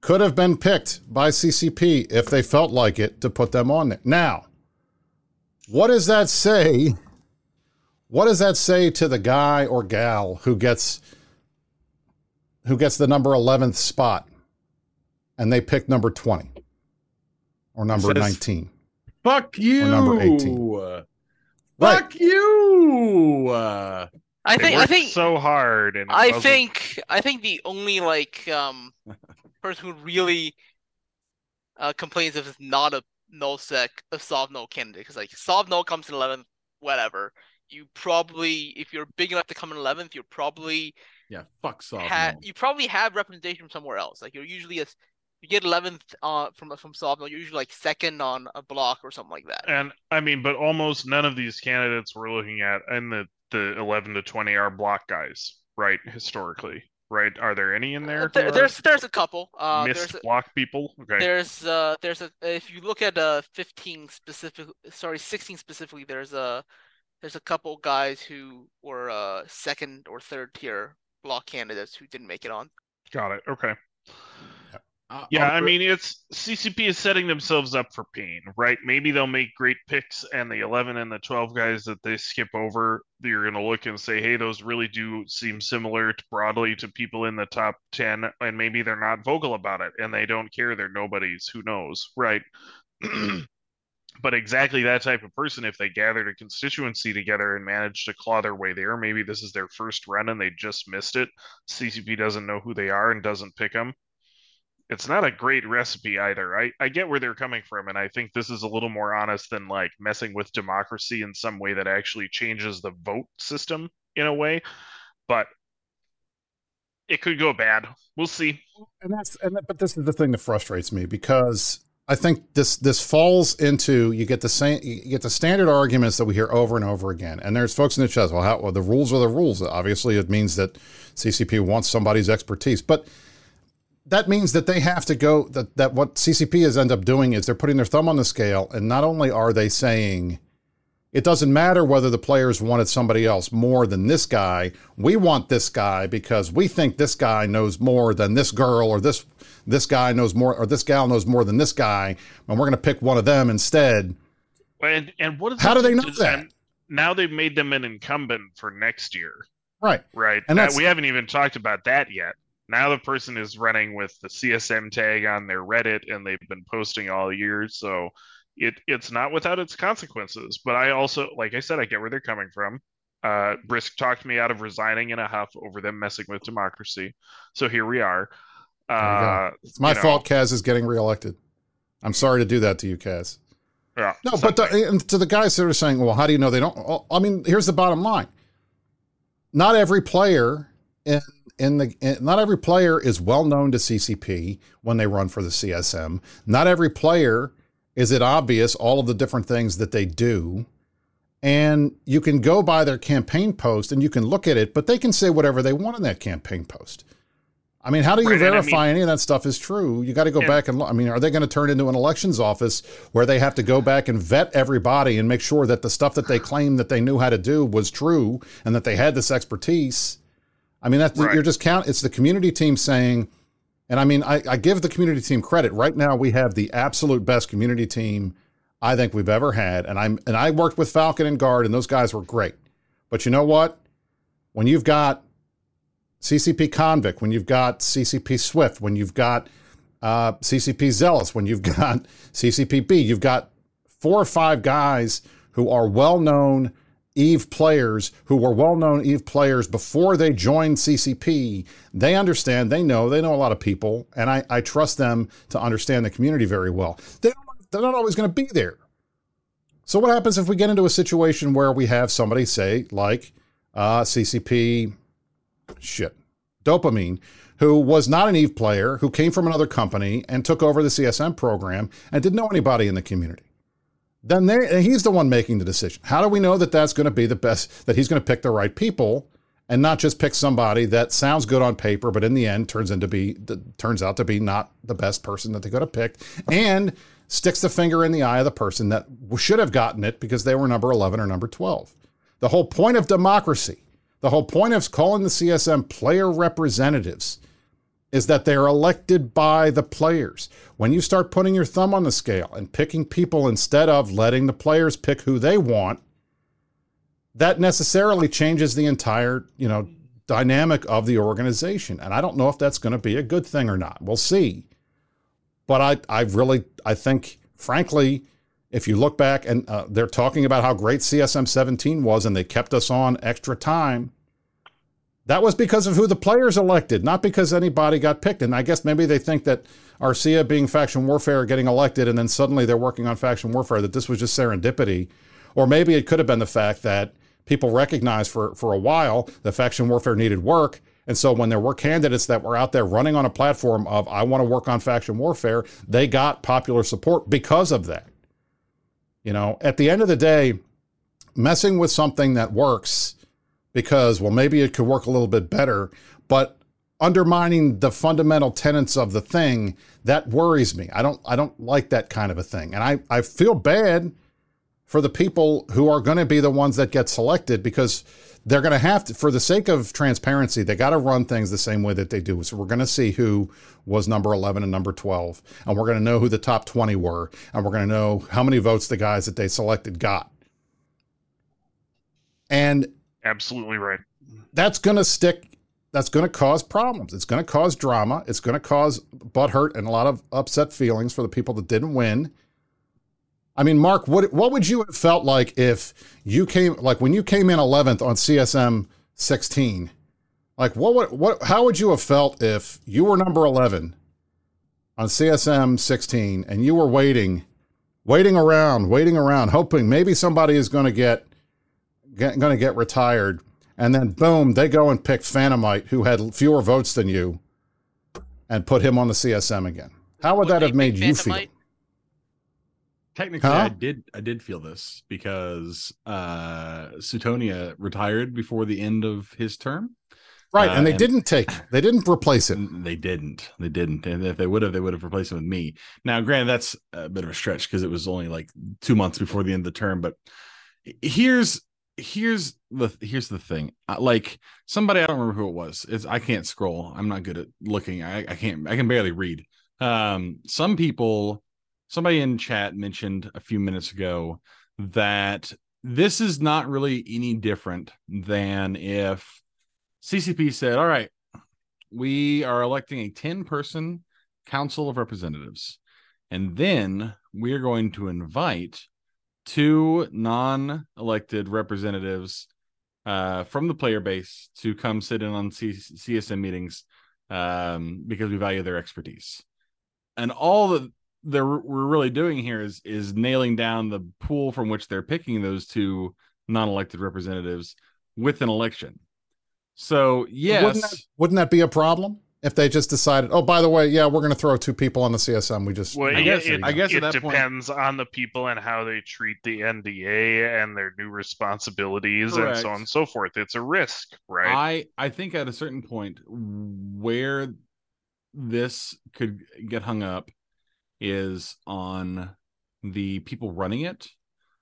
could have been picked by CCP if they felt like it to put them on there. Now, what does that say? What does that say to the guy or gal who gets who gets the number 11th spot and they pick number 20 or number
Says-
19?
Fuck you.
number 18.
Fuck
Right.
you. Uh,
I
They
think I think
so hard, and
I
wasn't-
think I think the only like um person who really uh complains if it's not a null sec a soft null candidate because like soft null comes in 11th whatever you probably if you're big enough to come in 11th you're probably
yeah, fuck soft.
ha-
no.
you probably have representation from somewhere else like you're usually a s- you get 11th uh from from soft null you're usually like second on a block or something like that
And I mean, but almost none of these candidates we're looking at in the the 11 to 20 are block guys, right? Historically, right? Are there any in there? who
There, there's there's a couple. Uh,
missed
there's a,
block people. Okay.
there's uh there's a if you look at uh 15 specific sorry 16 specifically there's a there's a couple guys who were uh second or third tier block candidates who didn't make it on.
Got it. Okay.
Uh,
Yeah,
I'll-
mean, it's CCP is setting themselves up for pain, right? Maybe they'll make great picks, and the 11 and the 12 guys that they skip over, you're going to look and say, hey, those really do seem similar to, broadly to people in the top 10, and maybe they're not vocal about it, and they don't care. They're nobodies. Who knows, right? [CLEARS THROAT] but exactly that type of person, if they gathered a constituency together and managed to claw their way there, maybe this is their first run and they just missed it. CCP doesn't know who they are and doesn't pick them it's not a great recipe either. I, I get where they're coming from, and I think this is a little more honest than like messing with democracy in some way that actually changes the vote system in a way. But it could go bad. We'll see.
and that's and that, but this is the thing that frustrates me because I think this this falls into you get the same you get the standard arguments that we hear over and over again, and there's folks in the chat. Well, how well the rules are the rules. Obviously, it means that CCP wants somebody's expertise, but that means that they have to go that that what CCP has ended up doing is they're putting their thumb on the scale, and not only are they saying it doesn't matter whether the players wanted somebody else more than this guy. We want this guy because we think this guy knows more than this girl or this this guy knows more or this gal knows more than this guy, and we're going to pick one of them instead.
And and what is
How do they know that?
Now they've made them an incumbent for next year,
Right.
right?
And
That- we haven't even talked about that yet. Now the person is running with the CSM tag on their Reddit, and they've been posting all year, so it it's not without its consequences. But I also, like I said, I get where they're coming from. Uh, Brisc talked me out of resigning in a huff over them messing with democracy, so here we are. Uh,
It's my
you know,
fault. Kaz is getting reelected. I'm sorry to do that to you, Kaz.
Yeah,
No, but the, and to the guys that are saying, well, how do you know they don't? I mean, here's the bottom line. Not every player in in the in, not every player is well known to CCP when they run for the CSM. Not every player is it obvious all of the different things that they do. And you can go by their campaign post and you can look at it, but they can say whatever they want in that campaign post. I mean, how do you
Right, and I
verify any of that stuff is true? You got to go
And-
back and look. I mean, are they going to turn into an elections office where they have to go back and vet everybody and make sure that the stuff that they claim that they knew how to do was true and that they had this expertise? I mean, that's
Right.
you're just count. It's the community team saying, and I mean, I, I give the community team credit. Right now, we have the absolute best community team I think we've ever had, and I'm and I worked with Falcon and Guard, and those guys were great. But you know what? When you've got CCP Convict, when you've got CCP Swift, when you've got uh, CCP Zealous, when you've [LAUGHS] got CCPB, you've got four or five guys who are well known Eve players who were well known Eve players before they joined CCP. They understand, they know, they know a lot of people, and I, I trust them to understand the community very well. They they're not always going to be there. So, what happens if we get into a situation where we have somebody say, like uh, CCP, shit, dopamine, who was not an Eve player, who came from another company and took over the CSM program and didn't know anybody in the community? Then he's the one making the decision. How do we know that that's going to be the best, that he's going to pick the right people and not just pick somebody that sounds good on paper, but in the end turns into be, turns out to be not the best person that they could have picked and sticks the finger in the eye of the person that should have gotten it because they were number 11 or number 12. The whole point of democracy, the whole point of calling the CSM player representatives is that they're elected by the players. When you start putting your thumb on the scale and picking people instead of letting the players pick who they want, that necessarily changes the entire, you know, dynamic of the organization. And I don't know if that's going to be a good thing or not. We'll see. But I, I really, I think, frankly, if you look back and uh, they're talking about how great CSM 17 was and they kept us on extra time, that was because of who the players elected, not because anybody got picked. And I guess maybe they think that Arcia being faction warfare getting elected and then suddenly they're working on faction warfare, that this was just serendipity. Or maybe it could have been the fact that people recognized for, for a while that faction warfare needed work. And so when there were candidates that were out there running on a platform of, I want to work on faction warfare, they got popular support because of that. You know, at the end of the day, messing with something that works because, well, maybe it could work a little bit better, but undermining the fundamental tenets of the thing that worries me. I don't I don't like that kind of a thing. And I I feel bad for the people who are going to be the ones that get selected because they're going to have to for the sake of transparency they got to run things the same way that they do so we're going to see who was number 11 and number 12 and we're going to know who the top 20 were and we're going to know how many votes the guys that they selected got and
Absolutely right.
that's going to stick that's going to cause problems it's going to cause drama it's going to cause butthurt and a lot of upset feelings for the people that didn't win I mean, Mark, what what would you have felt like if you came like when you came in 11th on CSM 16? Like what would what how would you have felt if you were number 11 on CSM 16 and you were waiting waiting around, waiting around, hoping maybe somebody is going to get going to get retired and then boom, they go and pick Phantomite who had fewer votes than you and put him on the CSM again. How would
Would
that have made you feel?
Technically,
Huh?
I did I did feel this because uh Suitonia retired before the end of his term.
Right,
Uh,
and they
and-
didn't take they didn't replace
him. They didn't. They didn't. And if they would have, they would have replaced him with me. Now, granted, that's a bit of a stretch because it was only like two months before the end of the term. But here's here's the here's the thing. Like somebody, I don't remember who it was. It's I can't scroll. I'm not good at looking. I, I can't. I can barely read. Um, some people, somebody in chat mentioned a few minutes ago that this is not really any different than if CCP said, "All right." we are electing a 10 person council of representatives and then we are going to invite two non-elected representatives uh, from the player base to come sit in on C- csm meetings um, because we value their expertise. And all that they're we're really doing here is is nailing down the pool from which they're picking those two non-elected representatives with an election. So yes.
Wouldn't that, wouldn't that be a problem if they just decided, oh, by the way, yeah, we're going to throw two people on the CSM. We just
Well,
I guess-
it,
I guess at
it
that point-
depends on the people and how they treat the NDA and their new responsibilities and so on and so forth. It's a risk, right?
I I think at a certain point where this could get hung up is on the people running it.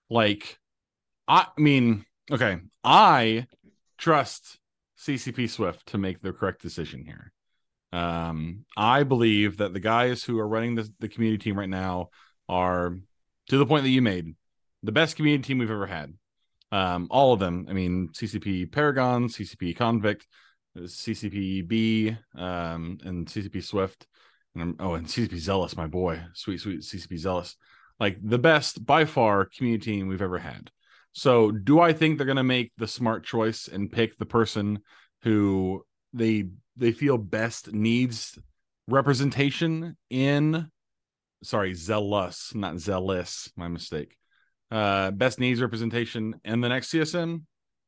Like I mean, okay, I trust CCP Swift to make the correct decision here. Um, I believe that the guys who are running the, the community team right now are to the point that you made the best community team we've ever had. Um, all of them. I mean, CCP Paragon, CCP Convict, CCP B, um, and CCP Swift, and oh, and CCP Zealous, my boy, sweet, sweet CCP Zealous, like the best by far community team we've ever had. So, do I think they're going to make the smart choice and pick the person who they they feel best needs representation in? Sorry, zealous, not zealous. My mistake. Uh, best needs representation in the next CSM.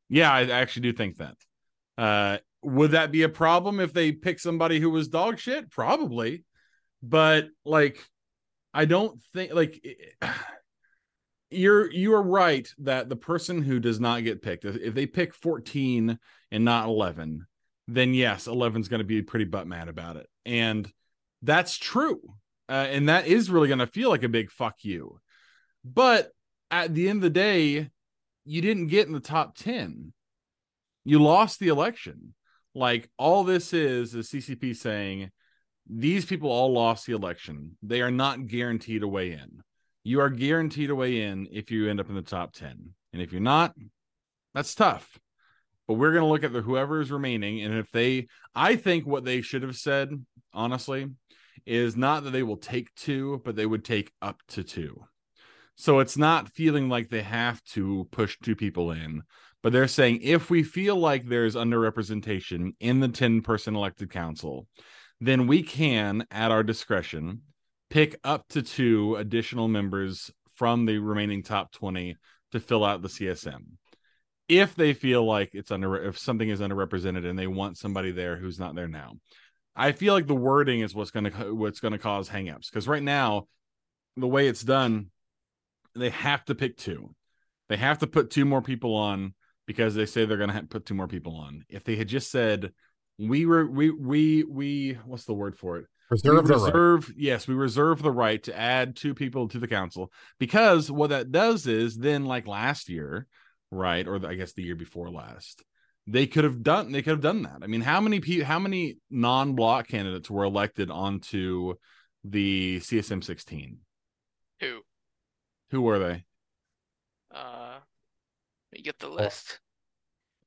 Yeah, I, actually do think that. Uh, would that be a problem if they pick somebody who was dog shit? Probably, but like, I don't think like [SIGHS] you're you are right that the person who does not get picked, if they pick 14 and not 11, then yes, 11 is going to be pretty butt mad about it, and that's true, uh, and that is really going to feel like a big fuck you. But at the end of the day, you didn't get in the top 10. You lost the election. Like all this is is CCP saying these people all lost the election. They are not guaranteed a way in. You are guaranteed a way in if you end up in the top 10. And if you're not, that's tough. But we're going to look at the whoever is remaining and if they I think what they should have said, honestly, is not that they will take two, but they would take up to two. So it's not feeling like they have to push two people in, but they're saying if we feel like there's underrepresentation in the 10 person elected council, then we can, at our discretion, pick up to two additional members from the remaining top 20 to fill out the CSM. If they feel like it's under, if something is underrepresented and they want somebody there who's not there now, I feel like the wording is what's going to what's going to cause hangups because right now, the way it's done, they have to pick two. They have to put two more people on because they say they're going to put two more people on. If they had just said we were we we we what's the word for it?
Reserve the right.
reserve yes we reserve the right to add two people to the council because what that does is then like last year right or the, i guess the year before last they could have done they could have done that i mean how many people how many non-block candidates were elected onto the csm 16
Who?
who were they
Uh, let me get the list.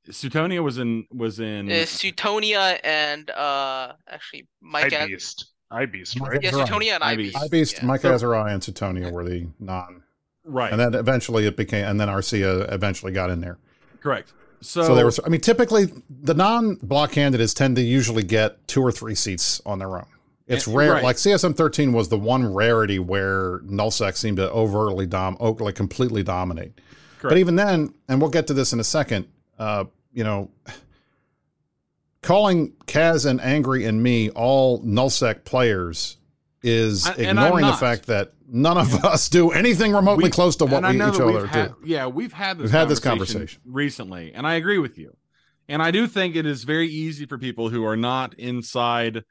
suitonia was in was in
It's Suitonia and uh, actually Mike.
I
Az-
beast. I beast,
Mike
right?
yeah,
Azariah.
Suitonia and
Ibeast.
Ibeast.
Ibeast,
yeah.
Mike
So-
Azariah, and Suitonia were the non,
right
and then eventually it became, and then Arcia eventually got in there.
correct so,
So, they were. I mean, typically the non-block candidates tend to usually get two or three seats on their own. It's
Eh,
rare.
right.
Like CSM 13 was the one rarity where nullsec seemed to overtly dom, like completely dominate. But even then, and we'll get to this in a second. Uh, you know, calling Kaz and Angry and me all nullsec players is
I-
ignoring the fact that none of us do anything remotely
We-
close to what we each other
had-
do.
Yeah, we've had this
We've had this
conversation recently, and I agree with you. And I do think it is very easy for people who are not inside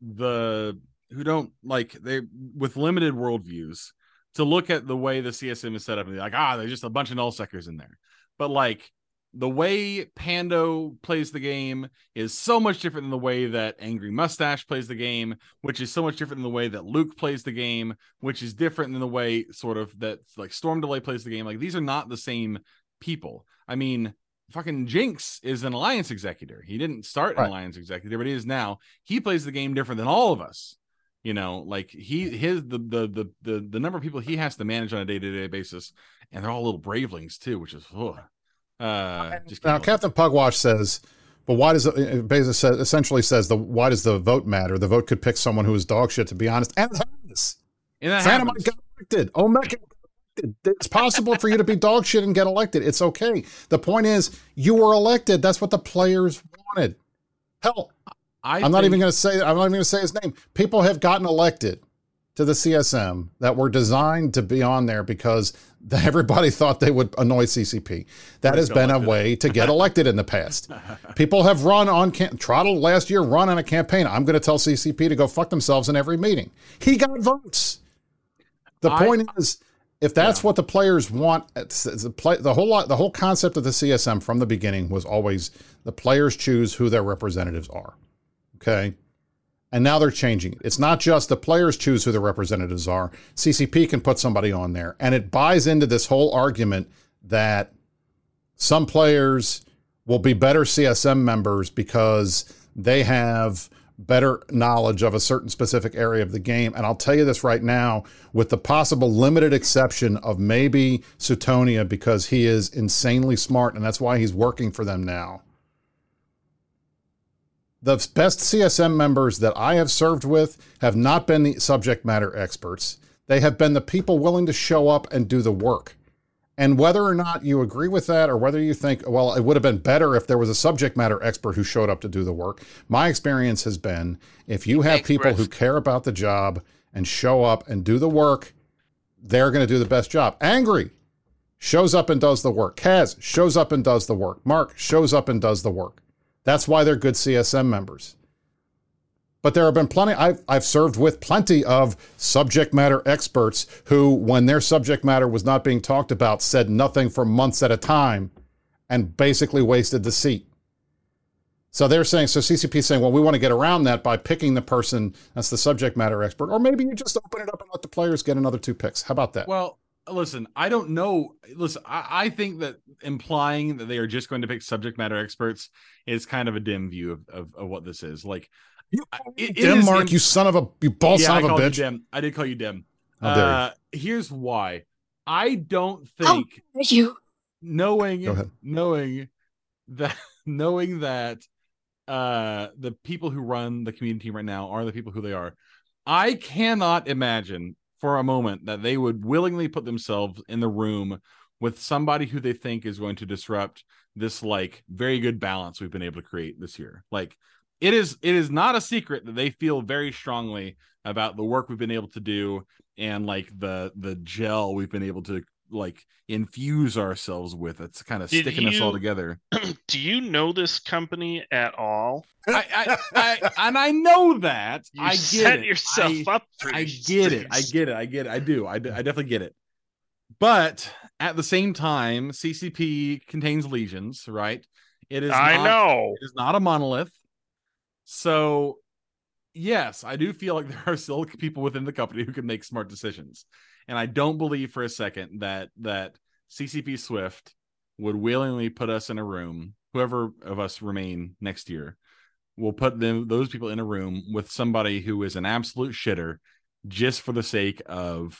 the who don't like they with limited worldviews to look at the way the CSM is set up and be like, ah, there's just a bunch of null suckers in there. But like the way Pando plays the game is so much different than the way that Angry Mustache plays the game, which is so much different than the way that Luke plays the game, which is different than the way sort of that like Storm Delay plays the game. Like these are not the same people. I mean, fucking Jinx is an alliance executor. He didn't start an
Right.
alliance executor, but he is now. He plays the game different than all of us. You know, like he his the the the the, the number of people he has to manage on a day to day basis, and they're all little bravelings too, which is ugh. Uh
Now, Captain Pugwash says, "But why does it, it basically says, essentially says the why does the vote matter? The vote could pick someone who is dog shit. To be honest, and it has.
and that happens.
got elected. Elected. It's possible for you to be dog shit and get elected. It's okay. The point is, you were elected. That's what the players wanted. Hell,
I
I'm not even going to say. I'm not even going to say his name. People have gotten elected to the CSM that were designed to be on there because [LAUGHS] everybody thought they would annoy CCP. That has been a way to get elected in the past. [LAUGHS] People have run on cam- Trottle last year run on a campaign. I'm going to tell CCP to go fuck themselves in every meeting. He got votes. The
I-
point is, if that's
Yeah.
what the players want, it's, it's the play, the whole lot, the whole concept of the CSM from the beginning was always the players choose who their representatives are. Okay. And now they're changing it. It's not just the players choose who the representatives are. CCP can put somebody on there. And it buys into this whole argument that some players will be better CSM members because they have better knowledge of a certain specific area of the game. And I'll tell you this right now, with the possible limited exception of maybe Suitonia, because he is insanely smart and that's why he's working for them now. The best CSM members that I have served with have not been the subject matter experts. They have been the people willing to show up and do the work. And whether or not you agree with that, or whether you think, well, it would have been better if there was a subject matter expert who showed up to do the work, my experience has been if you have
Thanks,
people who care about the job and show up and do the work, they're going to do the best job. Angry shows up and does the work. Kaz shows up and does the work. Mark shows up and does the work. That's why they're good CSM members. But there have been plenty, I've, I've served with plenty of subject matter experts who, when their subject matter was not being talked about, said nothing for months at a time and basically wasted the seat. So they're saying, so CCP is saying, well, we want to get around that by picking the person that's the subject matter expert, or maybe you just open it up and let the players get another two picks. How about that?
Well, listen, I don't know. Listen, I, I think that implying that they are just going to pick subject matter experts is kind of a dim view of, of, of what this is. Like,
you
it- it
Dim
is
Mark,
im-
you son of a, you bald
yeah,
son
I
of a bitch.
dim. I did call you dim.
How dare you.
Uh, here's why. I don't think
you.
knowing knowing that [LAUGHS] knowing that uh the people who run the community team right now are the people who they are i cannot imagine for a moment that they would willingly put themselves in the room with somebody who they think is going to disrupt this like very good balance we've been able to create this year. Like it is it is not a secret that they feel very strongly about the work we've been able to do and like the the gel we've been able to like infuse ourselves with. It's kind of
Did
sticking us all together. [CLEARS THROAT]
Do you know this company at all?
I, I, I and I know that.
You
I get
set
it.
yourself
I,
up for
I get it. I get it. I get it. I do. I, I definitely get it. But at the same time, CCP contains legions, right? It is.
I
not-
know.
It is not a monolith. So, yes, I do feel like [LAUGHS] there are still people within the company who can make smart decisions, and I don't believe for a second that that CCP Swift would willingly put us in a room. Whoever of us remain next year will put them those people in a room with somebody who is an absolute shitter, just for the sake of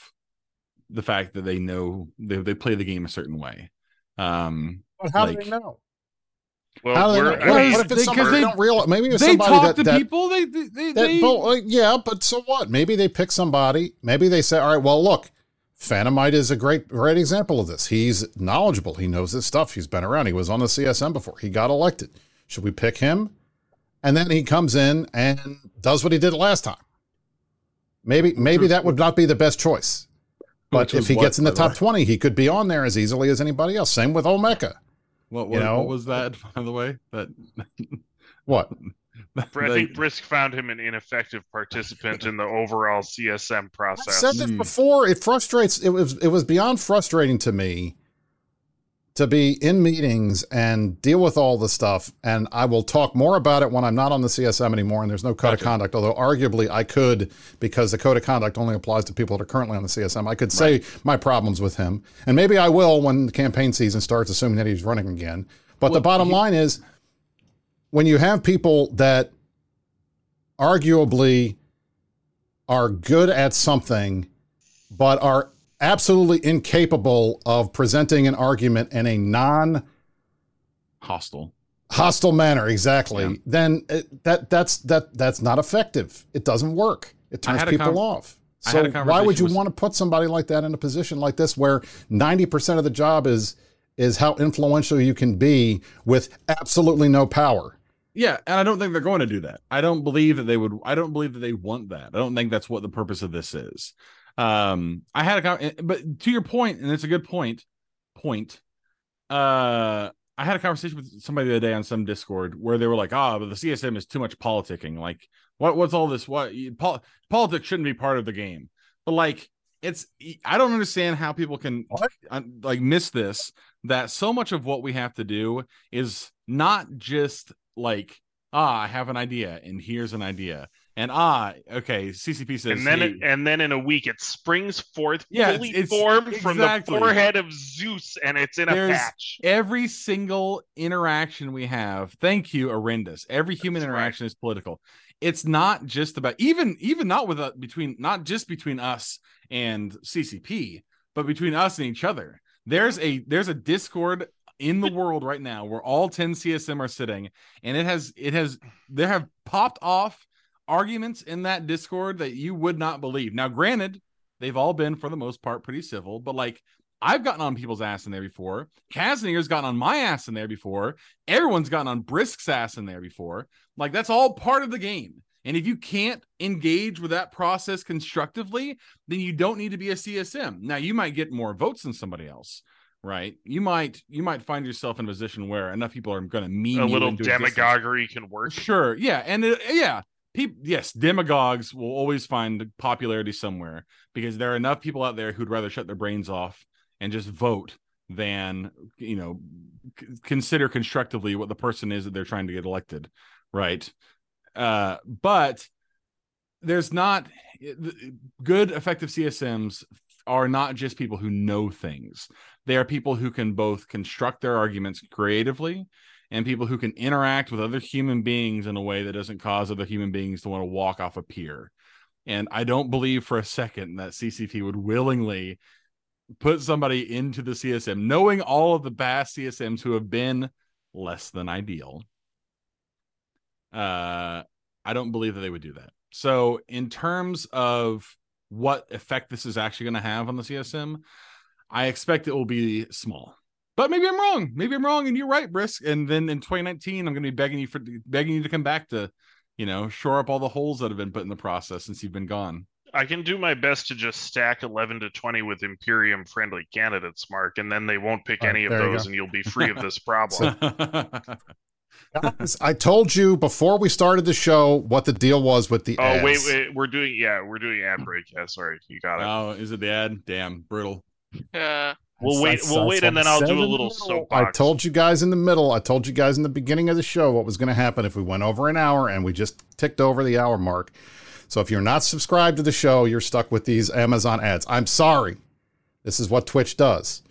the fact that they know they they play the game a certain way. Um,
But how
Like-
do they know?
Well,
How do they
we're,
know?
I mean,
what if it's
they-
somebody
'cause
they
they-
don't realize? Maybe it's
they
somebody
talk
that,
to
that,
people. They they, they,
that
they-
well, uh, yeah, but so what? Maybe they pick somebody. Maybe they say, all right, well, look, Phantomite is a great, great example of this. He's knowledgeable. He knows his stuff. He's been around. He was on the CSM before. He got elected. Should we pick him? And then he comes in and does what he did last time. Maybe, maybe that would not be the best choice. But if he
what,
gets in the top
way?
20, he could be on there as easily as anybody else. Same with Omeka.
What,
You know-
what was that, by the way? That,
What? [LAUGHS] [LAUGHS]
I
that-
think Brisc found him an ineffective participant in the overall CSM
I've
process.
said this
Mm.
before. It frustrates. It was. It was beyond frustrating to me to be in meetings and deal with all the stuff. And I will talk more about it when I'm not on the CSM anymore. And there's no code of conduct. Although arguably I could, because the code of conduct only applies to people that are currently on the CSM. I could say my problems with him, and maybe I will when the campaign season starts, assuming that he's running again. But the bottom
he-
line is, when you have people that arguably are good at something, but are absolutely incapable of presenting an argument in a non
hostile.
hostile manner exactly
Yeah.
then it, that that's that that's not effective it doesn't work it turns people
con-
off so why would you
with-
want to put somebody like that in a position like this where 90% of the job is is how influential you can be with absolutely no power
Yeah, and I don't think they're going to do that. I don't believe that they would. I don't believe that they want that. I don't think that's what the purpose of this is. Um, I had a, but to your point, and it's a good point. Point. Uh, I had a conversation with somebody the other day on some Discord where they were like, "Ah, but the CSM is too much politicking. Like, what? What's all this? What? Pol- politics shouldn't be part of the game." But like, it's. I don't understand how people can uh, like miss this. That so much of what we have to do is not just like ah, I have an idea, and here's an idea, and ah, okay, CCP says,
and then
hey,
it, and then in a week it springs forth
Yeah,
fully
it's- it's-
formed from the forehead of Zeus and it's in a
There's-
patch.
every single interaction we have. Thank you horrendous every human
That's right.
interaction is political. It's not just about even even not with uh, between not just between us and ccp but between us and each other. There's a there's a discord in the world right now where all 10 csm are sitting and it has it has there have popped off arguments in that discord that you would not believe now granted they've all been for the most part pretty civil but like I've gotten on people's ass in there before. Kazanir's gotten on my ass in there before. Everyone's gotten on Brisc's ass in there before. Like that's all part of the game. And if you can't engage with that process constructively, then you don't need to be a CSM. Now you might get more votes than somebody else, right? You might you might find yourself in a position where enough people are going to mean
A little
into existence.
demagoguery can work.
Sure. Yeah. And it, yeah. People, yes, demagogues will always find popularity somewhere because there are enough people out there who'd rather shut their brains off and just vote than, you know, c- consider constructively what the person is that they're trying to get elected. Right. Uh, but there's not good, effective CSMs are not just people who know things. They are people who can both construct their arguments creatively and people who can interact with other human beings in a way that doesn't cause other human beings to want to walk off a pier. And I don't believe for a second that CCP would willingly put somebody into the CSM, knowing all of the past CSMs who have been less than ideal. Uh, I don't believe that they would do that. So, in terms of what effect this is actually going to have on the CSM, I expect it will be small. But maybe I'm wrong. Maybe I'm wrong, and you're right, Brisc. And then in 2019, I'm going to be begging you for begging you to come back to, you know, shore up all the holes that have been put in the process since you've been gone.
I can do my best to just stack 11 to 20 with Imperium friendly candidates, Mark, and then they won't pick
All right,
any of
there you
those, and you'll be free of this [LAUGHS] problem. [LAUGHS]
Guys, I told you before we started the show what the deal was with the
oh,
ads.
wait, wait. We're doing, yeah, we're doing ad break. Yeah, sorry. You got it.
oh, is it the ad? Damn, brutal.
Uh,
We'll
That's-
wait- we'll
that's
wait, and then
I
I'll do a little soapbox.
I told you guys in the middle. I told you guys in the beginning of the show what was going to happen if we went over an hour, and we just ticked over the hour mark. So if you're not subscribed to the show, you're stuck with these Amazon ads. I'm sorry. This is what Twitch does.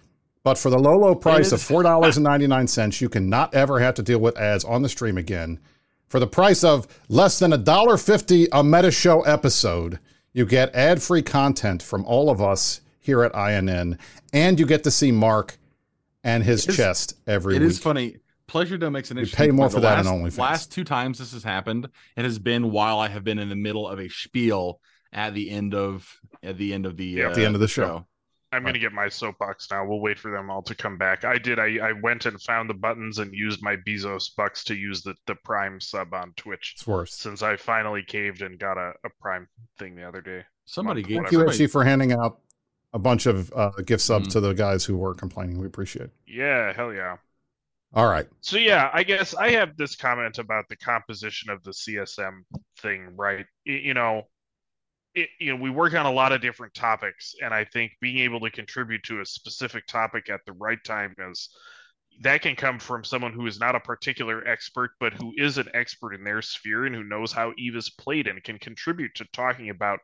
But for the low, low price of $4.99, you can not ever have to deal with ads on the stream again. For the price of less than $1.50 a Meta Show episode, you get ad free content from all of us here at INN, and you get to see Mark and his
It is-
chest every
It
week.
is funny. Pleasure Dome makes an
We
interesting
pay more for
The
that in
last,
OnlyFans.
Last two times this has happened, it has been while I have been in the middle of a spiel at the end of at the end of the
Yeah.
uh,
At
the end of the show.
I'm going to get my soapbox now. We'll wait for them all to come back. I did. I, I went and found the buttons and used my Bezos bucks to use the, the Prime sub on Twitch
It's worse.
since I finally caved and got a, a Prime thing the other day.
Somebody
Thank
gave
you,
somebody-
Itchy, for handing out a bunch of uh, gift subs
Mhm.
to the guys who were complaining. We appreciate it.
Yeah, hell yeah.
All right.
So yeah, I guess I have this comment about the composition of the CSM thing, right? Y- You know, it, you know, we work on a lot of different topics, and I think being able to contribute to a specific topic at the right time is that can come from someone who is not a particular expert, but who is an expert in their sphere and who knows how Eve is played and can contribute to talking about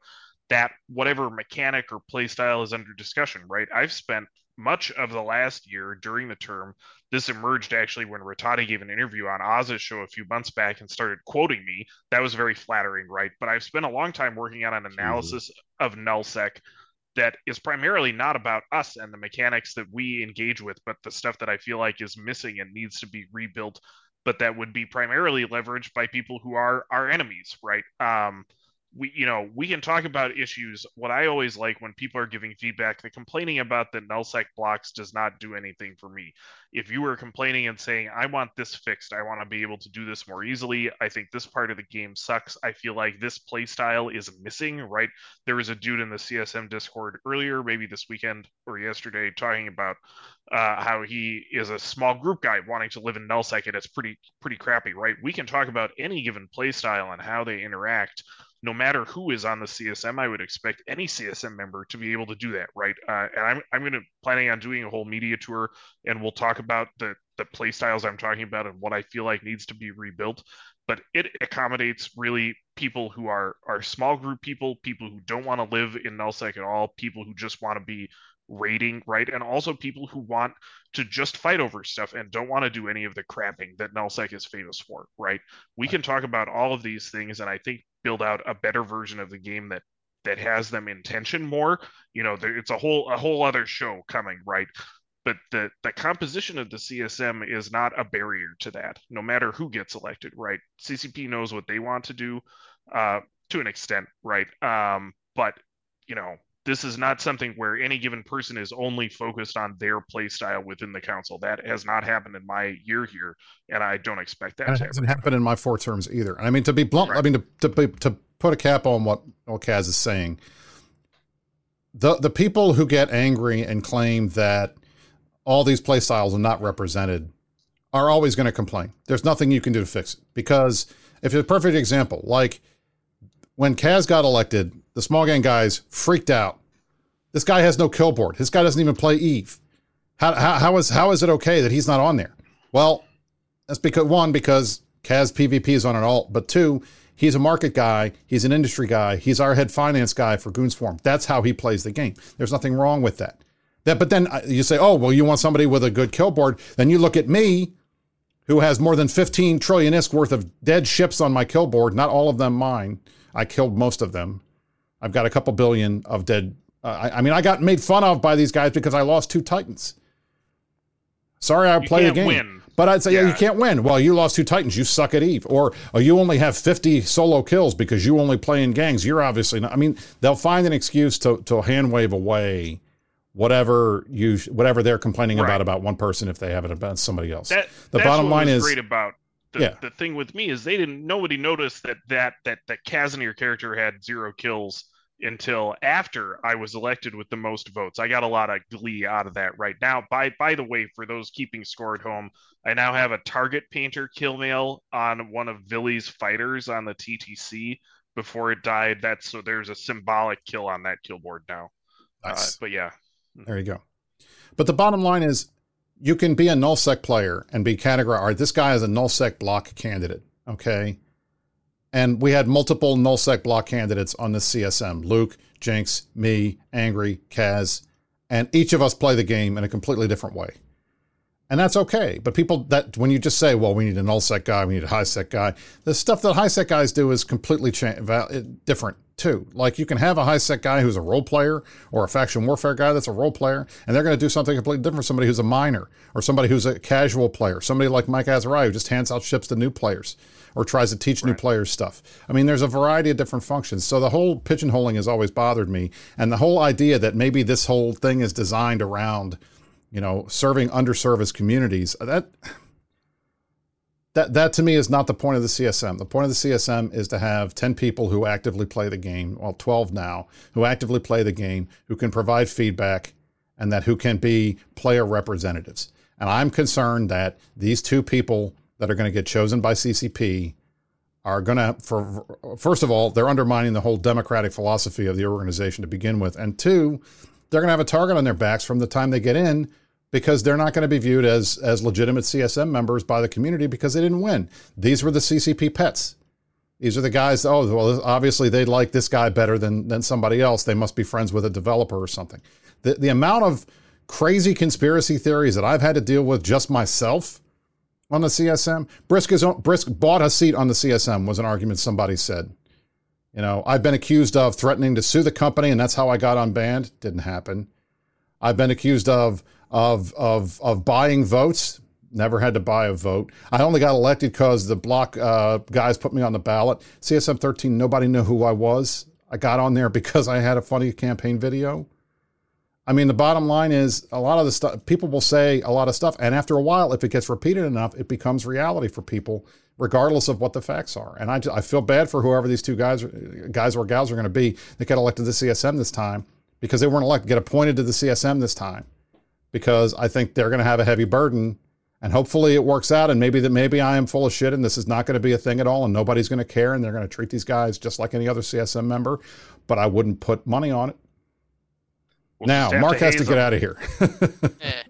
that whatever mechanic or play style is under discussion, right? I've spent much of the last year during the term this emerged actually when Rattati gave an interview on Oz's show a few months back and started quoting me. That was very flattering, right? But I've spent a long time working on an analysis of nullsec that is primarily not about us and the mechanics that we engage with, but the stuff that I feel like is missing and needs to be rebuilt, but that would be primarily leveraged by people who are our enemies, right? Um, we you know we can talk about issues. What i always like when people are giving feedback the complaining about the nullsec blocks does not do anything for me. If you were complaining and saying i want this fixed i want to be able to do this more easily i think this part of the game sucks. I feel like this playstyle is missing right? There was a dude in the csm discord earlier maybe this weekend or yesterday talking about uh, how he is a small group guy wanting to live in nullsec and it's pretty pretty crappy right? We can talk about any given playstyle and how they interact no matter who is on the CSM, I would expect any CSM member to be able to do that, right? Uh, and I'm I'm going to planning on doing a whole media tour, and we'll talk about the the play styles I'm talking about and what I feel like needs to be rebuilt. But it accommodates really people who are are small group people, people who don't want to live in nullsec at all, people who just want to be raiding, right? And also people who want to just fight over stuff and don't want to do any of the crapping that nullsec is famous for, right? We can talk about all of these things, and I think build out a better version of the game that that has them in tension more. You know, there, it's a whole a whole other show coming, right? But the the composition of the CSM is not a barrier to that. No matter who gets elected, right? CCP knows what they want to do, uh, to an extent, right? Um, but you know, this is not something where any given person is only focused on their play style within the council. That has not happened in my year here, and I don't expect that
And it
to
hasn't
happen.
happened in my four terms either. And I mean, to be blunt, I mean, to, to, be- to put a cap on what, what Kaz is saying, the, the people who get angry and claim that all these play styles are not represented are always going to complain. There's nothing you can do to fix it. Because if it's a perfect example, like when Kaz got elected, the small gang guys freaked out. This guy has no kill board. This guy doesn't even play Eve. How, how, how is how is it okay that he's not on there? Well, that's because one, because Kaz PvP is on an alt, but two, he's a market guy, he's an industry guy, he's our head finance guy for Goonswarm. That's how he plays the game. There's nothing wrong with that. That, but then uh, you say, oh, well, you want somebody with a good kill board. Then you look at me, who has more than 15 trillion ISK worth of dead ships on my kill board. Not all of them mine. I killed most of them. I've got a couple billion of dead. Uh, I, I mean, I got made fun of by these guys because I lost two Titans. Sorry, I
You
play the
can't
game.
win.
But I'd say, yeah. you can't win. Well, you lost two Titans. You suck at Eve. Or, or you only have 50 solo kills because you only play in gangs. You're obviously not. I mean, they'll find an excuse to, to hand wave away whatever you whatever they're complaining
Right.
about about one person if they have it about somebody else.
That
The bottom line is-
great about the,
Yeah.
the thing with me is they didn't nobody noticed that that that that Kazanir character had zero kills until after I was elected with the most votes. I got a lot of glee out of that right now. By by the way, for those keeping score at home, I now have a target painter kill mail on one of Villy's fighters on the TTC before it died. That's so there's a symbolic kill on that kill board now.
Nice.
Uh, but yeah,
There you go. But the bottom line is you can be a nullsec player and be categorized. This guy is a nullsec block candidate. Okay. And we had multiple nullsec block candidates on the CSM Luke, Jinx, me, Angry, Kaz. And each of us play the game in a completely different way. And that's okay. But people that when you just say, well, we need a nullsec guy, we need a high sec guy, the stuff that high sec guys do is completely cha- different too. Like you can have a high sec guy who's a role player or a faction warfare guy that's a role player, and they're going to do something completely different from somebody who's a miner or somebody who's a casual player, somebody like Mike Azariah who just hands out ships to new players or tries to teach new players stuff. I mean, there's a variety of different functions. So the whole pigeonholing has always bothered me. And the whole idea that maybe this whole thing is designed around, you know, serving underserviced communities, that that that to me is not the point of the CSM. The point of the CSM is to have 10 people who actively play the game, well 12 now, who actively play the game, who can provide feedback and that who can be player representatives. And I'm concerned that these two people that are going to get chosen by CCP are going to for first of all, they're undermining the whole democratic philosophy of the organization to begin with. And two, they're going to have a target on their backs from the time they get in because they're not going to be viewed as as legitimate CSM members by the community because they didn't win. These were the CCP pets. These are the guys. Oh, well, obviously they like this guy better than than somebody else. They must be friends with a developer or something. The the amount of crazy conspiracy theories that I've had to deal with just myself on the CSM. Brisc is Brisc bought a seat on the CSM was an argument somebody said. You know, I've been accused of threatening to sue the company, and that's how I got unbanned. Didn't happen. I've been accused of of of of buying votes. Never had to buy a vote. I only got elected because the block uh, guys put me on the ballot. CSM 13, nobody knew who I was. I got on there [LAUGHS] because I had a funny campaign video. I mean, the bottom line is a lot of the stuff people will say a lot of stuff, and after a while, if it gets repeated enough, it becomes reality for people, regardless of what the facts are. And I, I feel bad for whoever these two guys, guys or gals are going to be that get elected to the CSM this time because they weren't elected, get appointed to the CSM this time because I think they're going to have a heavy burden. And hopefully it works out. And maybe that maybe I am full of shit and this is not going to be a thing at all and nobody's going to care and they're going to treat these guys just like any other CSM member. But I wouldn't put money on it.
We'll
now,
just have
Mark has to get
them.
out of here. [LAUGHS]
Eh.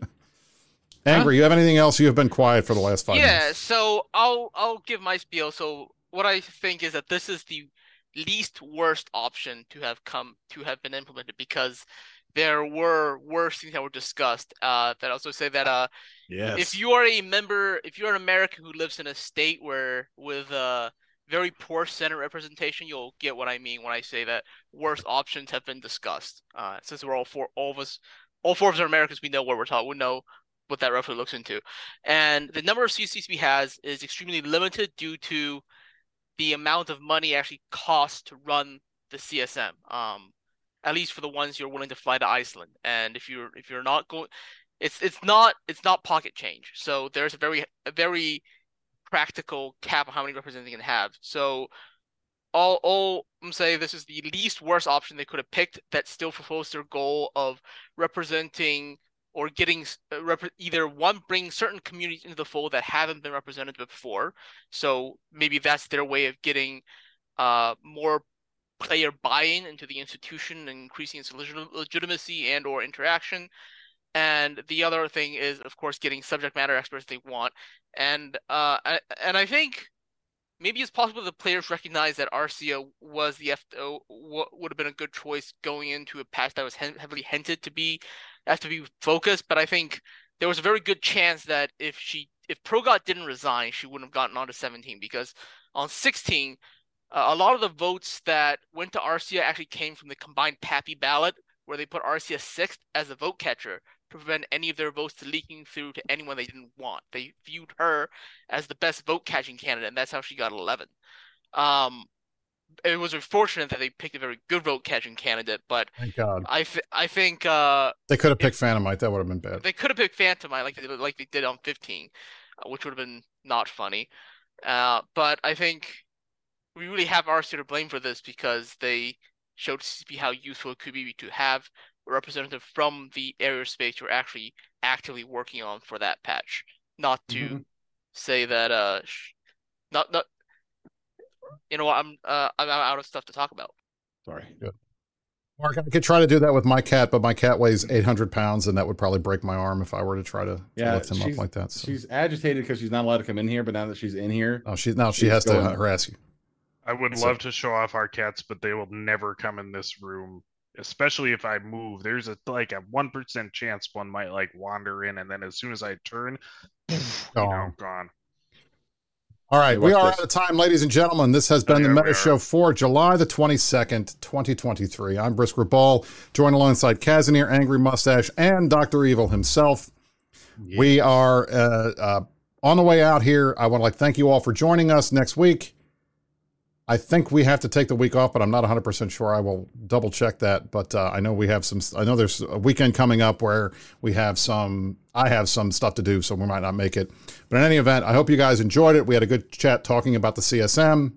Angry, you have anything else? You have been quiet for the last five
Yeah,
minutes.
so I'll I'll give my spiel. So what I think is that this is the least worst option to have come to have been implemented because there were worse things that were discussed. Uh, that also say that uh,
Yes.
if you are a member, if you're an American who lives in a state where with uh very poor Senate representation, you'll get what I mean when I say that worse options have been discussed. Uh, since we're all four, all of us, all four of us are Americans, we know what we're talking. We know what that roughly looks into, and the number of CCP has is extremely limited due to the amount of money it actually costs to run the CSM. Um, at least for the ones you're willing to fly to Iceland, and if you're if you're not going it's it's not it's not pocket change. So there's a very a very practical cap on how many representatives they can have. So all all I'm saying this is the least worst option they could have picked that still fulfills their goal of representing or getting uh, rep- either one bring certain communities into the fold that haven't been represented before. So maybe that's their way of getting uh more player buy-in into the institution and increasing its legit- legitimacy and or interaction. And the other thing is, of course, getting subject matter experts they want. And uh, and I think maybe it's possible the players recognize that Arsia was the FO what would have been a good choice going into a patch that was he- heavily hinted to be have to be focused. But I think there was a very good chance that if she if Progot didn't resign, she wouldn't have gotten onto 17 because on 16, uh, a lot of the votes that went to Arsia actually came from the combined PAPI ballot, where they put Arsia sixth as a vote catcher to prevent any of their votes leaking through to anyone they didn't want. They viewed her as the best vote catching candidate, and that's how she got 11. Um, it was unfortunate that they picked a very good vote catching candidate, but
Thank God.
I th- I think uh,
They could have picked Phantomite. That would have been bad.
they could have picked Phantomite like they did, like they did on 15, uh, which would have been not funny. Uh, but I think we really have Arsia to blame for this because they showed CCP how useful it could be to have a representative from the area space you're actually actively working on for that patch, not to
Mhm.
say that uh, not not. You know what? I'm uh I'm out of stuff to talk about.
Sorry.
Mark, I could try to do that with my cat, but my cat weighs 800 pounds, and that would probably break my arm if I were to try to, to
Yeah,
lift him up
she's-
like that. So.
She's agitated because she's not allowed to come in here, but now that she's in here,
Oh, she's now she
she's
has to harass you.
I would
So-
love to show off our cats, but they will never come in this room. Especially if I move, there's a like a one percent chance one might like wander in, and then as soon as I turn, you know,
Gone.
gone.
All right, we are
this.
out of time, ladies and gentlemen. This has been
Oh,
the
yeah,
Meta. Show for July the 22nd, 2023. I'm Brisc Rubal, joined alongside Kazanir, Angry Mustache, and Dr. Evil himself. We are uh, uh, on the way out here. I want to like thank you all for joining us next week. I think we have to take the week off, but I'm not 100% sure. I will double check that. But uh, I know we have some, I know there's a weekend coming up where we have some, I have some stuff to do, so we might not make it. But in any event, I hope you guys enjoyed it. We had a good chat talking about the CSM.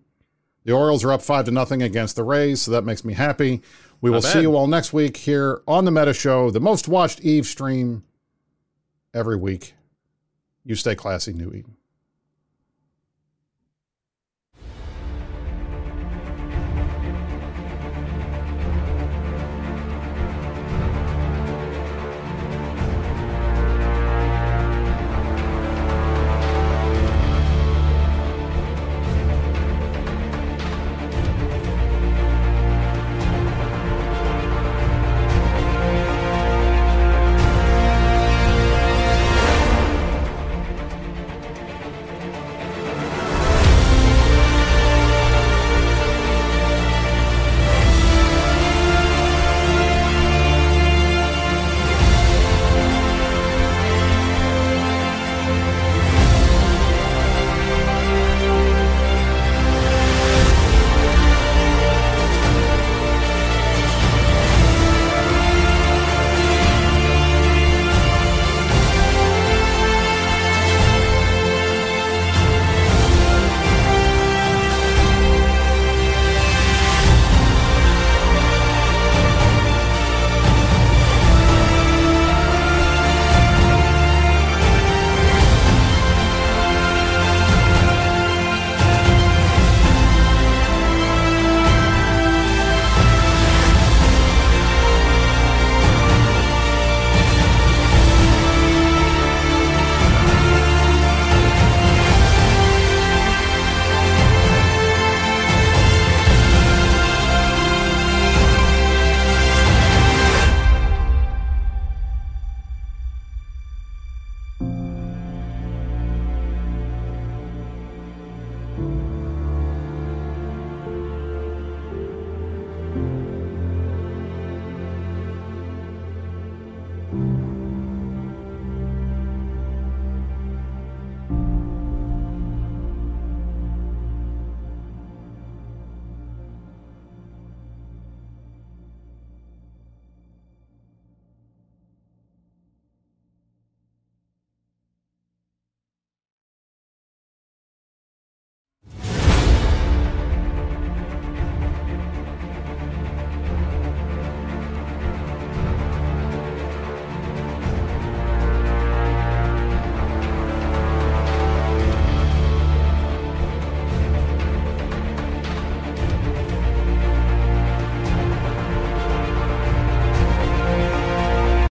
The Orioles are up five to nothing against the Rays, so that makes me happy. We will see you all next week here on the Meta Show, the most watched Eve stream every week. You stay classy, New Eden.